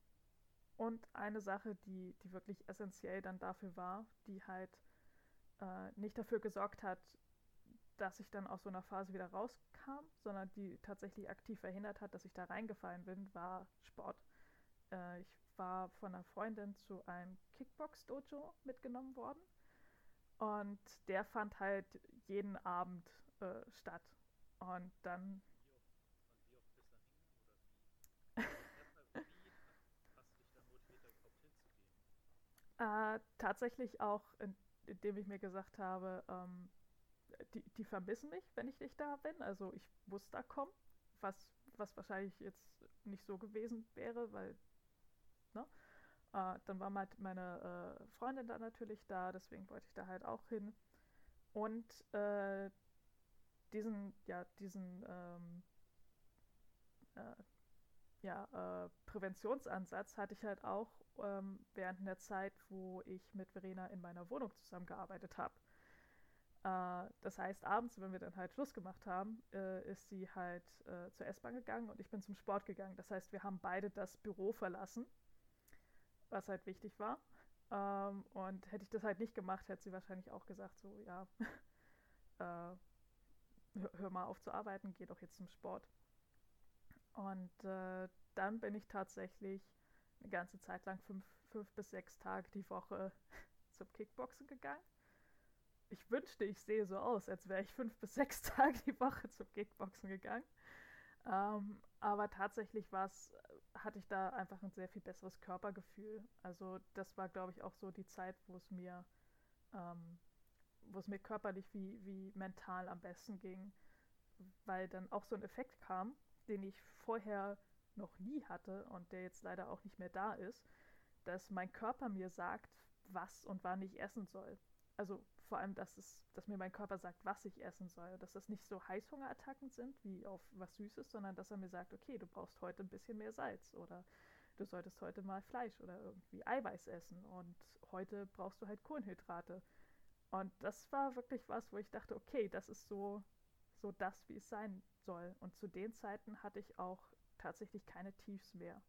und eine Sache, die, die wirklich essentiell dann dafür war, die halt äh, nicht dafür gesorgt hat, dass ich dann aus so einer Phase wieder rauskam, sondern die tatsächlich aktiv verhindert hat, dass ich da reingefallen bin, war Sport. Äh, ich war von einer Freundin zu einem Kickbox-Dojo mitgenommen worden. Und der fand halt jeden Abend äh, statt. Und dann. äh, tatsächlich auch, in, indem ich mir gesagt habe, ähm, die, die vermissen mich, wenn ich nicht da bin. Also ich muss da kommen, was, was wahrscheinlich jetzt nicht so gewesen wäre, weil Ne? Äh, dann war halt meine äh, Freundin da natürlich da, deswegen wollte ich da halt auch hin. Und äh, diesen, ja, diesen ähm, äh, ja, äh, Präventionsansatz hatte ich halt auch ähm, während der Zeit, wo ich mit Verena in meiner Wohnung zusammengearbeitet habe. Äh, das heißt, abends, wenn wir dann halt Schluss gemacht haben, ist sie halt zur S-Bahn gegangen und ich bin zum Sport gegangen. Das heißt, wir haben beide das Büro verlassen was halt wichtig war. Ähm, und hätte ich das halt nicht gemacht, hätte sie wahrscheinlich auch gesagt, so, ja, *laughs* äh, hör, mal auf zu arbeiten, geh doch jetzt zum Sport. Und äh, dann bin ich tatsächlich eine ganze Zeit lang fünf, fünf bis sechs Tage die Woche *laughs* zum Kickboxen gegangen. Ich wünschte, ich sehe so aus, als wäre ich fünf bis sechs *laughs* Tage die Woche zum Kickboxen gegangen. Ähm, aber tatsächlich war's, hatte ich da einfach ein sehr viel besseres Körpergefühl. Also das war, glaube ich, auch so die Zeit, wo es mir, ähm, mir körperlich wie, wie mental am besten ging, weil dann auch so ein Effekt kam, den ich vorher noch nie hatte und der jetzt leider auch nicht mehr da ist, dass mein Körper mir sagt, was und wann ich essen soll. Also vor allem, dass, es, dass mir mein Körper sagt, was ich essen soll. Dass das nicht so Heißhungerattacken sind wie auf was Süßes, sondern dass er mir sagt, okay, du brauchst heute ein bisschen mehr Salz oder du solltest heute mal Fleisch oder irgendwie Eiweiß essen und heute brauchst du halt Kohlenhydrate. Und das war wirklich was, wo ich dachte, okay, das ist so, so das, wie es sein soll. Und zu den Zeiten hatte ich auch tatsächlich keine Tiefs mehr.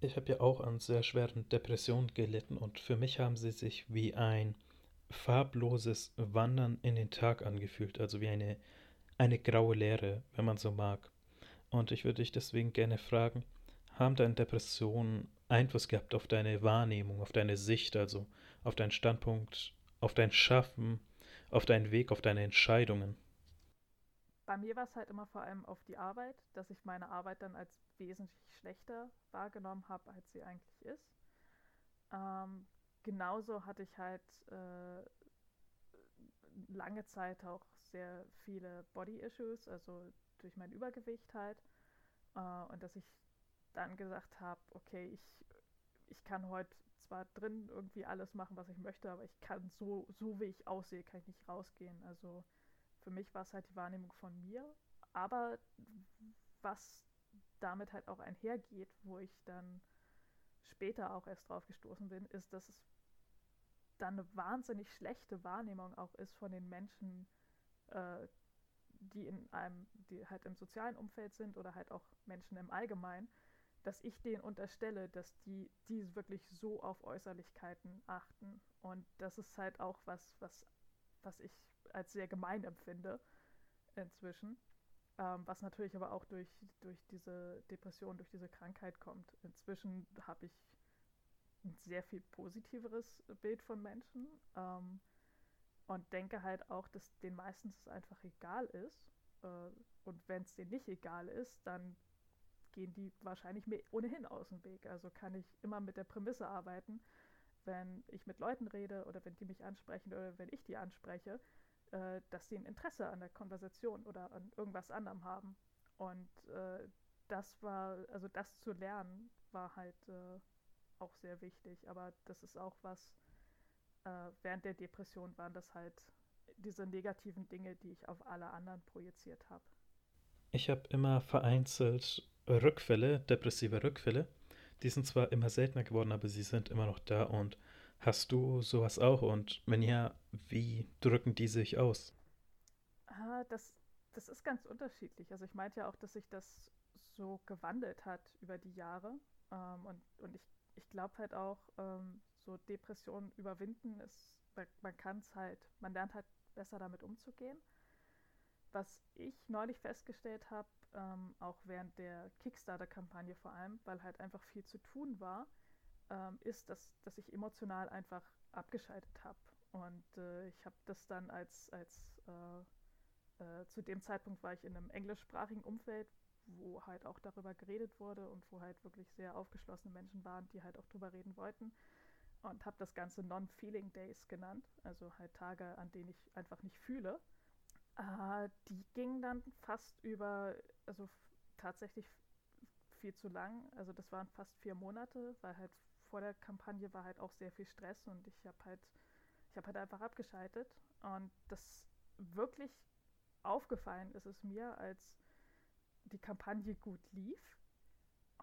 Ich habe ja auch an sehr schweren Depressionen gelitten und für mich haben sie sich wie ein farbloses Wandern in den Tag angefühlt, also wie eine, eine graue Leere, wenn man so mag. Und ich würde dich deswegen gerne fragen, haben deine Depressionen Einfluss gehabt auf deine Wahrnehmung, auf deine Sicht, also auf deinen Standpunkt, auf dein Schaffen, auf deinen Weg, auf deine Entscheidungen? Bei mir war es halt immer vor allem auf die Arbeit, dass ich meine Arbeit dann als wesentlich schlechter wahrgenommen habe, als sie eigentlich ist. Ähm, genauso hatte ich halt äh, lange Zeit auch sehr viele Body-Issues, also durch mein Übergewicht halt. Äh, und dass ich dann gesagt habe, okay, ich, ich kann heute zwar drin irgendwie alles machen, was ich möchte, aber ich kann so, so wie ich aussehe, kann ich nicht rausgehen. Also für mich war es halt die Wahrnehmung von mir, aber was damit halt auch einhergeht, wo ich dann später auch erst drauf gestoßen bin, ist, dass es dann eine wahnsinnig schlechte Wahrnehmung auch ist von den Menschen, äh, die in einem, die halt im sozialen Umfeld sind oder halt auch Menschen im Allgemeinen, dass ich denen unterstelle, dass die, die wirklich so auf Äußerlichkeiten achten. Und das ist halt auch was, was, was ich als sehr gemein empfinde inzwischen. Ähm, was natürlich aber auch durch, durch diese Depression, durch diese Krankheit kommt. Inzwischen habe ich ein sehr viel positiveres Bild von Menschen ähm, und denke halt auch, dass den meistens es einfach egal ist. Äh, und wenn es denen nicht egal ist, dann gehen die wahrscheinlich mir ohnehin aus dem Weg. Also kann ich immer mit der Prämisse arbeiten, wenn ich mit Leuten rede oder wenn die mich ansprechen oder wenn ich die anspreche, äh, dass sie ein Interesse an der Konversation oder an irgendwas anderem haben. Und äh, das war, also das zu lernen, war halt äh, auch sehr wichtig. Aber das ist auch was, äh, während der Depression waren das halt diese negativen Dinge, die ich auf alle anderen projiziert habe. Ich habe immer vereinzelt Rückfälle, depressive Rückfälle. Die sind zwar immer seltener geworden, aber sie sind immer noch da. Und hast du sowas auch? Und wenn ja, wie drücken die sich aus? Ah, das, das ist ganz unterschiedlich. Also ich meinte ja auch, dass sich das so gewandelt hat über die Jahre. Ähm, und, und ich ich glaube halt auch, ähm, so Depressionen überwinden ist, man, man kann es halt, man lernt halt besser damit umzugehen. Was ich neulich festgestellt habe, ähm, auch während der Kickstarter-Kampagne vor allem, weil halt einfach viel zu tun war, ähm, ist, dass, dass ich emotional einfach abgeschaltet habe. Und äh, ich habe das dann als, als äh, äh, zu dem Zeitpunkt war ich in einem englischsprachigen Umfeld, wo halt auch darüber geredet wurde und wo halt wirklich sehr aufgeschlossene Menschen waren, die halt auch drüber reden wollten. Und habe das Ganze Non-Feeling Days genannt, also halt Tage, an denen ich einfach nicht fühle. Äh, die gingen dann fast über, also tatsächlich viel zu lang. Also das waren fast vier Monate, weil halt vor der Kampagne war halt auch sehr viel Stress und ich habe halt, ich habe halt einfach abgeschaltet. Und das wirklich aufgefallen ist es mir, als die Kampagne gut lief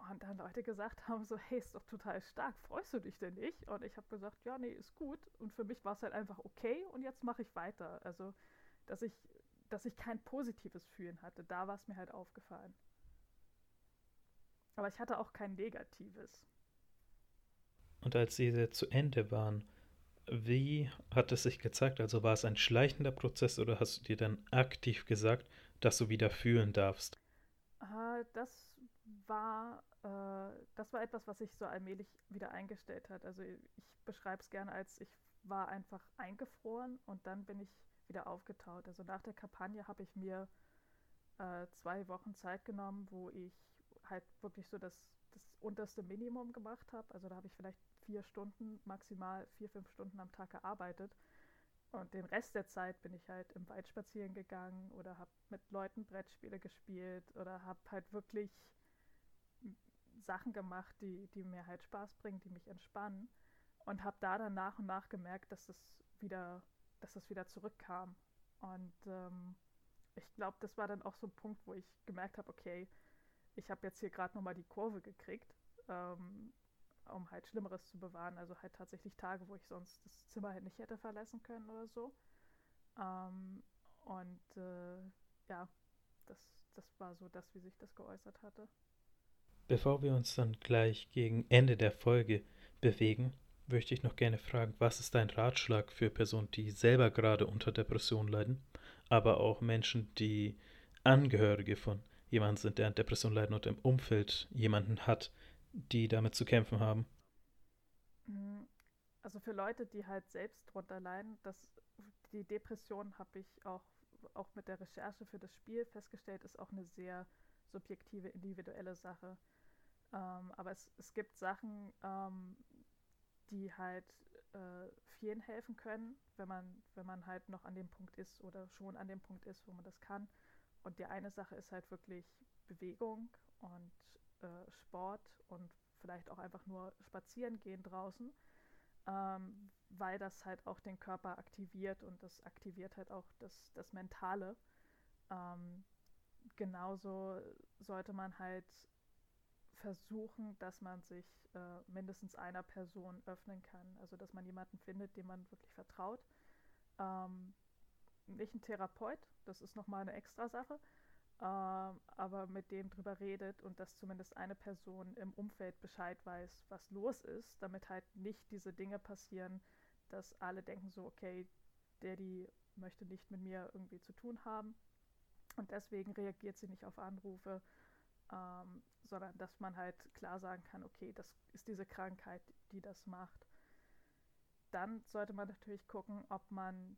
und dann Leute gesagt haben so, hey, ist doch total stark, freust du dich denn nicht? Und ich habe gesagt, ja, nee, ist gut. Und für mich war es halt einfach okay und jetzt mache ich weiter. Also, dass ich, dass ich kein positives Fühlen hatte, da war es mir halt aufgefallen. Aber ich hatte auch kein negatives. Und als diese zu Ende waren, wie hat es sich gezeigt? Also war es ein schleichender Prozess oder hast du dir dann aktiv gesagt, dass du wieder fühlen darfst? Äh, das das war etwas, was sich so allmählich wieder eingestellt hat. Also ich beschreibe es gerne als, ich war einfach eingefroren und dann bin ich wieder aufgetaut. Also nach der Kampagne habe ich mir äh, zwei Wochen Zeit genommen, wo ich halt wirklich so das, das unterste Minimum gemacht habe. Also da habe ich vielleicht vier Stunden, maximal vier, fünf Stunden am Tag gearbeitet. Und den Rest der Zeit bin ich halt im Wald spazieren gegangen oder habe mit Leuten Brettspiele gespielt oder habe halt wirklich Sachen gemacht, die, die mir halt Spaß bringen, die mich entspannen. Und habe da dann nach und nach gemerkt, dass das wieder, dass das wieder zurückkam. Und ähm, ich glaube, das war dann auch so ein Punkt, wo ich gemerkt habe, okay, ich habe jetzt hier gerade nochmal die Kurve gekriegt, ähm, um halt Schlimmeres zu bewahren. Also halt tatsächlich Tage, wo ich sonst das Zimmer halt nicht hätte verlassen können oder so. Ähm, und äh, ja, das, das war so das, wie sich das geäußert hatte. Bevor wir uns dann gleich gegen Ende der Folge bewegen, möchte ich noch gerne fragen, was ist dein Ratschlag für Personen, die selber gerade unter Depression leiden, aber auch Menschen, die Angehörige von jemandem sind, der an Depression leiden und im Umfeld jemanden hat, die damit zu kämpfen haben? Mhm. Also für Leute, die halt selbst drunter leiden, das, die Depression habe ich auch, auch mit der Recherche für das Spiel festgestellt, ist auch eine sehr subjektive, individuelle Sache. Ähm, aber es, es gibt Sachen, ähm, die halt äh, vielen helfen können, wenn man, wenn man halt noch an dem Punkt ist oder schon an dem Punkt ist, wo man das kann. Und die eine Sache ist halt wirklich Bewegung und äh, Sport und vielleicht auch einfach nur spazieren gehen draußen, ähm, weil das halt auch den Körper aktiviert und das aktiviert halt auch das, das Mentale. Ähm, genauso sollte man halt versuchen, dass man sich äh, mindestens einer Person öffnen kann. Also dass man jemanden findet, dem man wirklich vertraut. Ähm, nicht ein Therapeut, das ist nochmal eine extra Sache, ähm, aber mit dem drüber redet und dass zumindest eine Person im Umfeld Bescheid weiß, was los ist, damit halt nicht diese Dinge passieren, dass alle denken so, okay, die möchte nicht mit mir irgendwie zu tun haben und deswegen reagiert sie nicht auf Anrufe ähm, sondern dass man halt klar sagen kann, okay, das ist diese Krankheit, die das macht. Dann sollte man natürlich gucken, ob man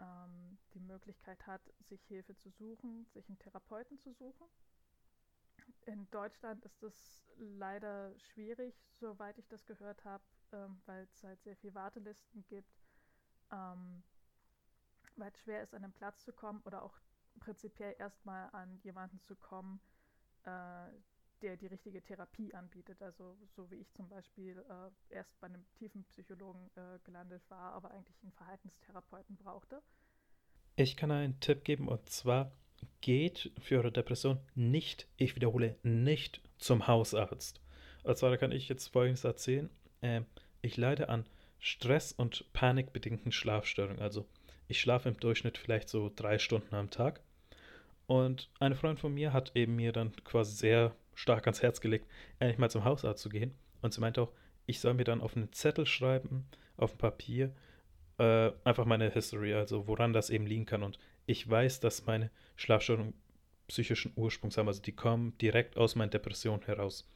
ähm, die Möglichkeit hat, sich Hilfe zu suchen, sich einen Therapeuten zu suchen. In Deutschland ist das leider schwierig, soweit ich das gehört habe, ähm, weil es halt sehr viele Wartelisten gibt, ähm, weil es schwer ist, an den Platz zu kommen oder auch prinzipiell erstmal an jemanden zu kommen, äh, der die richtige Therapie anbietet. Also so wie ich zum Beispiel äh, erst bei einem tiefen Psychologen äh, gelandet war, aber eigentlich einen Verhaltenstherapeuten brauchte. Ich kann einen Tipp geben und zwar geht für eure Depression nicht, ich wiederhole, nicht zum Hausarzt. Und zwar kann ich jetzt Folgendes erzählen. Äh, ich leide an Stress- und panikbedingten Schlafstörungen. Also ich schlafe im Durchschnitt vielleicht so drei Stunden am Tag. Und eine Freundin von mir hat eben mir dann quasi sehr stark ans Herz gelegt, endlich mal zum Hausarzt zu gehen. Und sie meinte auch, ich soll mir dann auf einen Zettel schreiben, auf ein Papier, äh, einfach meine History, also woran das eben liegen kann. Und ich weiß, dass meine Schlafstörungen psychischen Ursprungs haben, also die kommen direkt aus meinen Depressionen heraus.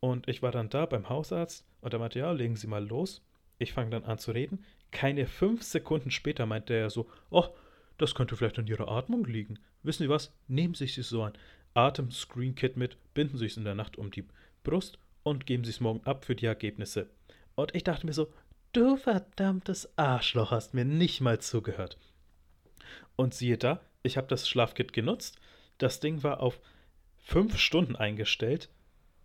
Und ich war dann da beim Hausarzt und er meinte, ja, legen Sie mal los. Ich fange dann an zu reden. Keine fünf Sekunden später meinte er so, oh, das könnte vielleicht an Ihrer Atmung liegen. Wissen Sie was? Nehmen Sie sich so ein Atem-Screen-Kit mit, binden Sie es in der Nacht um die Brust und geben Sie es morgen ab für die Ergebnisse. Und ich dachte mir so, du verdammtes Arschloch hast mir nicht mal zugehört. Und siehe da, ich habe das Schlafkit genutzt. Das Ding war auf fünf Stunden eingestellt.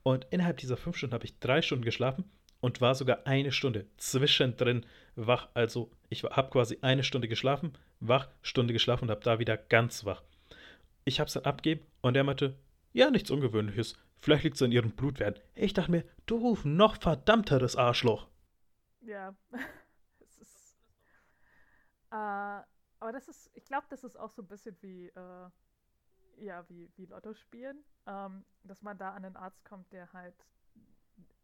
Und innerhalb dieser fünf Stunden habe ich drei Stunden geschlafen und war sogar eine Stunde zwischendrin wach. Also ich habe quasi eine Stunde geschlafen, wach, Stunde geschlafen und habe da wieder ganz wach. Ich habe es dann abgegeben und er meinte, ja, nichts Ungewöhnliches. Vielleicht liegt es an ihren Blutwerten. Ich dachte mir, du noch verdammteres Arschloch. Ja, *laughs* es ist. Äh, aber das ist, ich glaube, das ist auch so ein bisschen wie, äh, ja, wie, wie Lotto spielen. Ähm, dass man da an einen Arzt kommt, der halt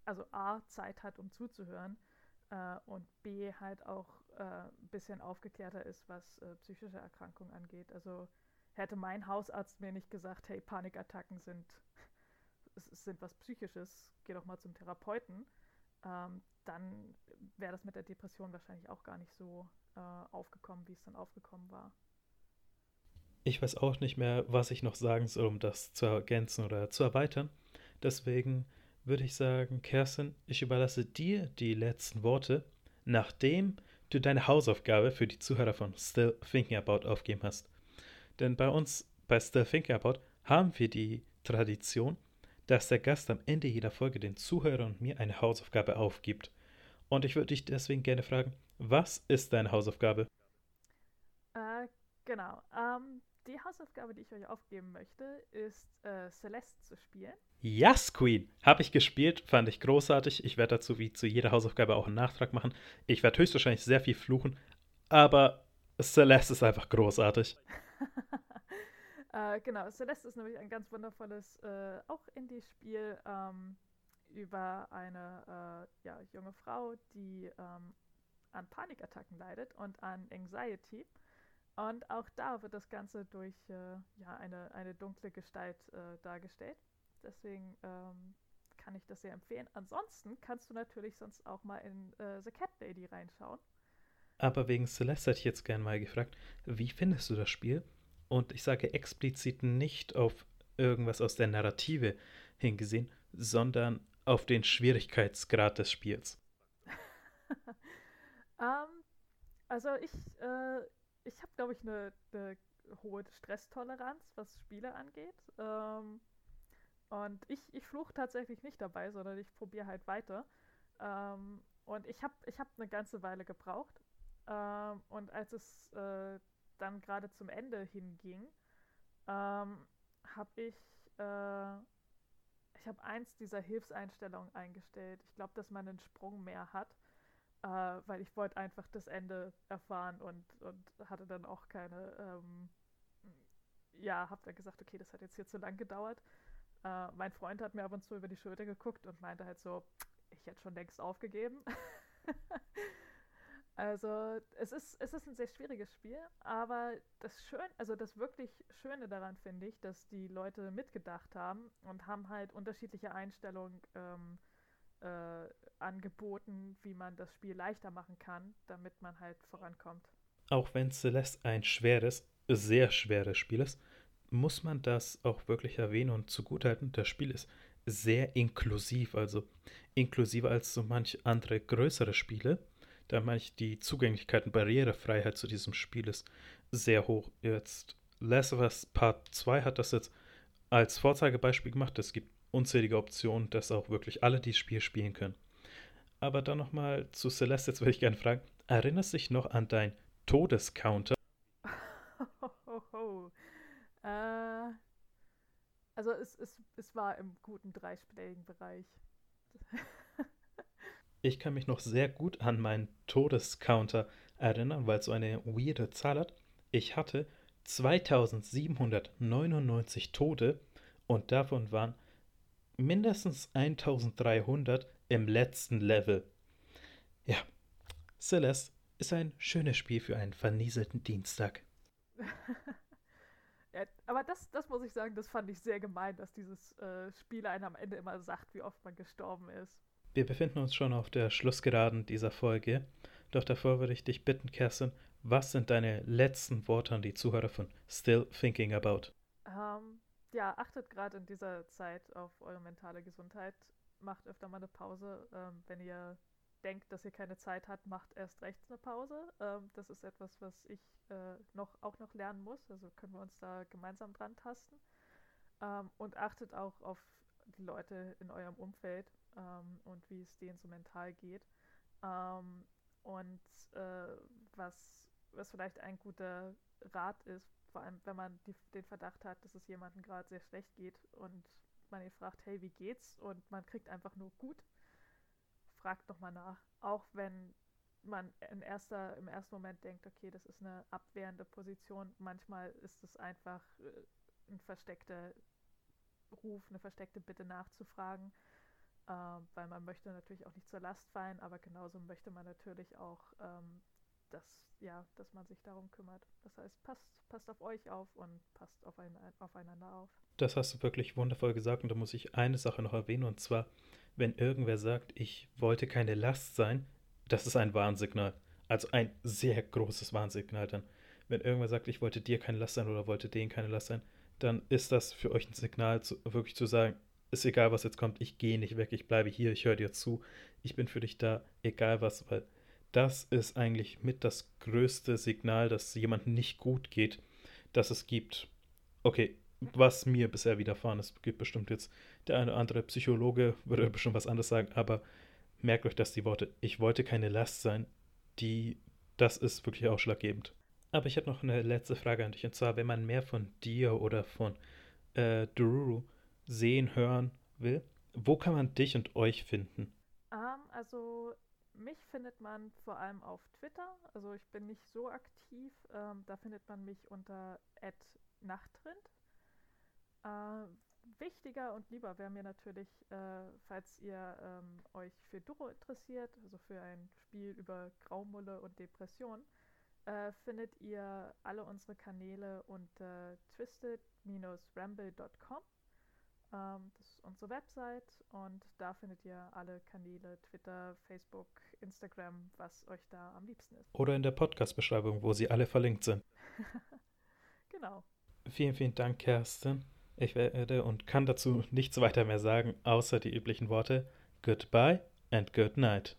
also A, Zeit hat, um zuzuhören äh, und B, halt auch äh, ein bisschen aufgeklärter ist, was äh, psychische Erkrankungen angeht. Also hätte mein Hausarzt mir nicht gesagt, hey, Panikattacken sind sind was Psychisches, geh doch mal zum Therapeuten, ähm, dann wäre das mit der Depression wahrscheinlich auch gar nicht so äh, aufgekommen, wie es dann aufgekommen war. Ich weiß auch nicht mehr, was ich noch sagen soll, um das zu ergänzen oder zu erweitern. Deswegen würde ich sagen, Kerstin, ich überlasse dir die letzten Worte, nachdem du deine Hausaufgabe für die Zuhörer von Still Thinking About aufgeben hast. Denn bei uns bei Still Thinking About haben wir die Tradition, dass der Gast am Ende jeder Folge den Zuhörern und mir eine Hausaufgabe aufgibt. Und ich würde dich deswegen gerne fragen, was ist deine Hausaufgabe? Äh, genau. Ähm, die Hausaufgabe, die ich euch aufgeben möchte, ist äh, Celeste zu spielen. Yes, Queen! Habe ich gespielt, fand ich großartig. Ich werde dazu wie zu jeder Hausaufgabe auch einen Nachtrag machen. Ich werde höchstwahrscheinlich sehr viel fluchen, aber Celeste ist einfach großartig. *laughs* *laughs* äh, genau, Celeste ist nämlich ein ganz wundervolles, äh, auch Indie-Spiel ähm, über eine äh, ja, junge Frau, die ähm, an Panikattacken leidet und an Anxiety. Und auch da wird das Ganze durch äh, ja, eine, eine dunkle Gestalt äh, dargestellt. Deswegen ähm, kann ich das sehr empfehlen. Ansonsten kannst du natürlich sonst auch mal in äh, The Cat Lady reinschauen. Aber wegen Celeste hätte ich jetzt gerne mal gefragt, wie findest du das Spiel? Und ich sage explizit nicht auf irgendwas aus der Narrative hingesehen, sondern auf den Schwierigkeitsgrad des Spiels. um, *laughs* ähm, also ich, äh, ich habe, glaube ich, eine, eine, hohe Stresstoleranz, was Spiele angeht. Ähm, und ich, ich fluche tatsächlich nicht dabei, sondern ich probiere halt weiter. Ähm, und ich habe ich hab eine ganze Weile gebraucht. Ähm, und als es äh, dann gerade zum Ende hinging, ähm, habe ich, äh, ich habe eins dieser Hilfseinstellungen eingestellt. Ich glaube, dass man einen Sprung mehr hat äh, weil ich wollte einfach das Ende erfahren und, und hatte dann auch keine, ähm, ja, hab dann gesagt, okay, das hat jetzt hier zu lang gedauert. Äh, mein Freund hat mir ab und zu über die Schulter geguckt und meinte halt so, ich hätte schon längst aufgegeben. *laughs* also es ist, es ist ein sehr schwieriges Spiel, aber das Schön, also das wirklich Schöne daran finde ich, dass die Leute mitgedacht haben und haben halt unterschiedliche Einstellungen ähm, äh, angeboten, wie man das Spiel leichter machen kann, damit man halt vorankommt. Auch wenn Celeste ein schweres, sehr schweres Spiel ist, muss man das auch wirklich erwähnen und zugutehalten. Das Spiel ist sehr inklusiv, also inklusiver als so manch andere größere Spiele. Da meine ich, die Zugänglichkeit und Barrierefreiheit zu diesem Spiel ist sehr hoch. Jetzt Last of Us Part 2 hat das jetzt als Vorzeigebeispiel gemacht. Es gibt unzählige Optionen, dass auch wirklich alle dieses Spiel spielen können. Aber dann nochmal zu Celeste, jetzt würde ich gerne fragen, erinnerst du dich noch an dein Todescounter? *laughs* äh, also es, es, es war im guten dreistelligen Bereich. *laughs* ich kann mich noch sehr gut an meinen Todescounter erinnern, weil es so eine weirde Zahl hat. Ich hatte 2799 Tode und davon waren mindestens 1300 im letzten Level. Ja, Celeste ist ein schönes Spiel für einen vernieselten Dienstag. *laughs* ja, aber das, das muss ich sagen, das fand ich sehr gemein, dass dieses äh, Spiel einem am Ende immer sagt, wie oft man gestorben ist. Wir befinden uns schon auf der Schlussgeraden dieser Folge. Doch davor würde ich dich bitten, Kerstin, was sind deine letzten Worte an die Zuhörer von Still Thinking About? Um, ähm, ja, achtet gerade in dieser Zeit auf eure mentale Gesundheit. Macht öfter mal eine Pause. Ähm, wenn ihr denkt, dass ihr keine Zeit habt, macht erst rechts eine Pause. Ähm, das ist etwas, was ich äh, noch, auch noch lernen muss. Also können wir uns da gemeinsam dran tasten. Ähm, und achtet auch auf die Leute in eurem Umfeld ähm, und wie es denen so mental geht. Ähm, und äh, was, was vielleicht ein guter Rat ist, vor allem wenn man die, den Verdacht hat, dass es jemandem gerade sehr schlecht geht und man ihn fragt, hey, wie geht's? Und man kriegt einfach nur gut, fragt nochmal nach. Auch wenn man in erster, im ersten Moment denkt, okay, das ist eine abwehrende Position. Manchmal ist es einfach äh, ein versteckter Ruf, eine versteckte Bitte nachzufragen, äh, weil man möchte natürlich auch nicht zur Last fallen, aber genauso möchte man natürlich auch ähm, dass, ja, dass man sich darum kümmert. Das heißt, passt, passt auf euch auf und passt auf ein, aufeinander auf. Das hast du wirklich wundervoll gesagt und da muss ich eine Sache noch erwähnen und zwar, wenn irgendwer sagt, ich wollte keine Last sein, das ist ein Warnsignal. Also ein sehr großes Warnsignal dann. Wenn irgendwer sagt, ich wollte dir keine Last sein oder wollte denen keine Last sein, dann ist das für euch ein Signal, zu, wirklich zu sagen, ist egal, was jetzt kommt, ich gehe nicht weg, ich bleibe hier, ich höre dir zu, ich bin für dich da, egal was, weil das ist eigentlich mit das größte Signal, dass jemandem nicht gut geht, dass es gibt. Okay, was mir bisher widerfahren ist, gibt bestimmt jetzt der eine oder andere Psychologe, würde bestimmt was anderes sagen, aber merkt euch, dass die Worte, ich wollte keine Last sein, die, das ist wirklich ausschlaggebend. Aber ich habe noch eine letzte Frage an dich, und zwar, wenn man mehr von dir oder von äh, Dururu sehen, hören will, wo kann man dich und euch finden? Um, ähm, also mich findet man vor allem auf Twitter. Also ich bin nicht so aktiv. Ähm, da findet man mich unter @nachtrind. Äh, wichtiger und lieber wäre mir natürlich, äh, falls ihr ähm, euch für Duro interessiert, also für ein Spiel über Graumulle und Depression, äh, findet ihr alle unsere Kanäle unter twisted-ramble.com. Ähm, das ist unsere Website und da findet ihr alle Kanäle, Twitter, Facebook, Instagram, was euch da am liebsten ist. Oder in der Podcast-Beschreibung, wo sie alle verlinkt sind. *laughs* genau. Vielen, vielen Dank, Kerstin. Ich werde und kann dazu nichts weiter mehr sagen, außer die üblichen Worte Goodbye and good night.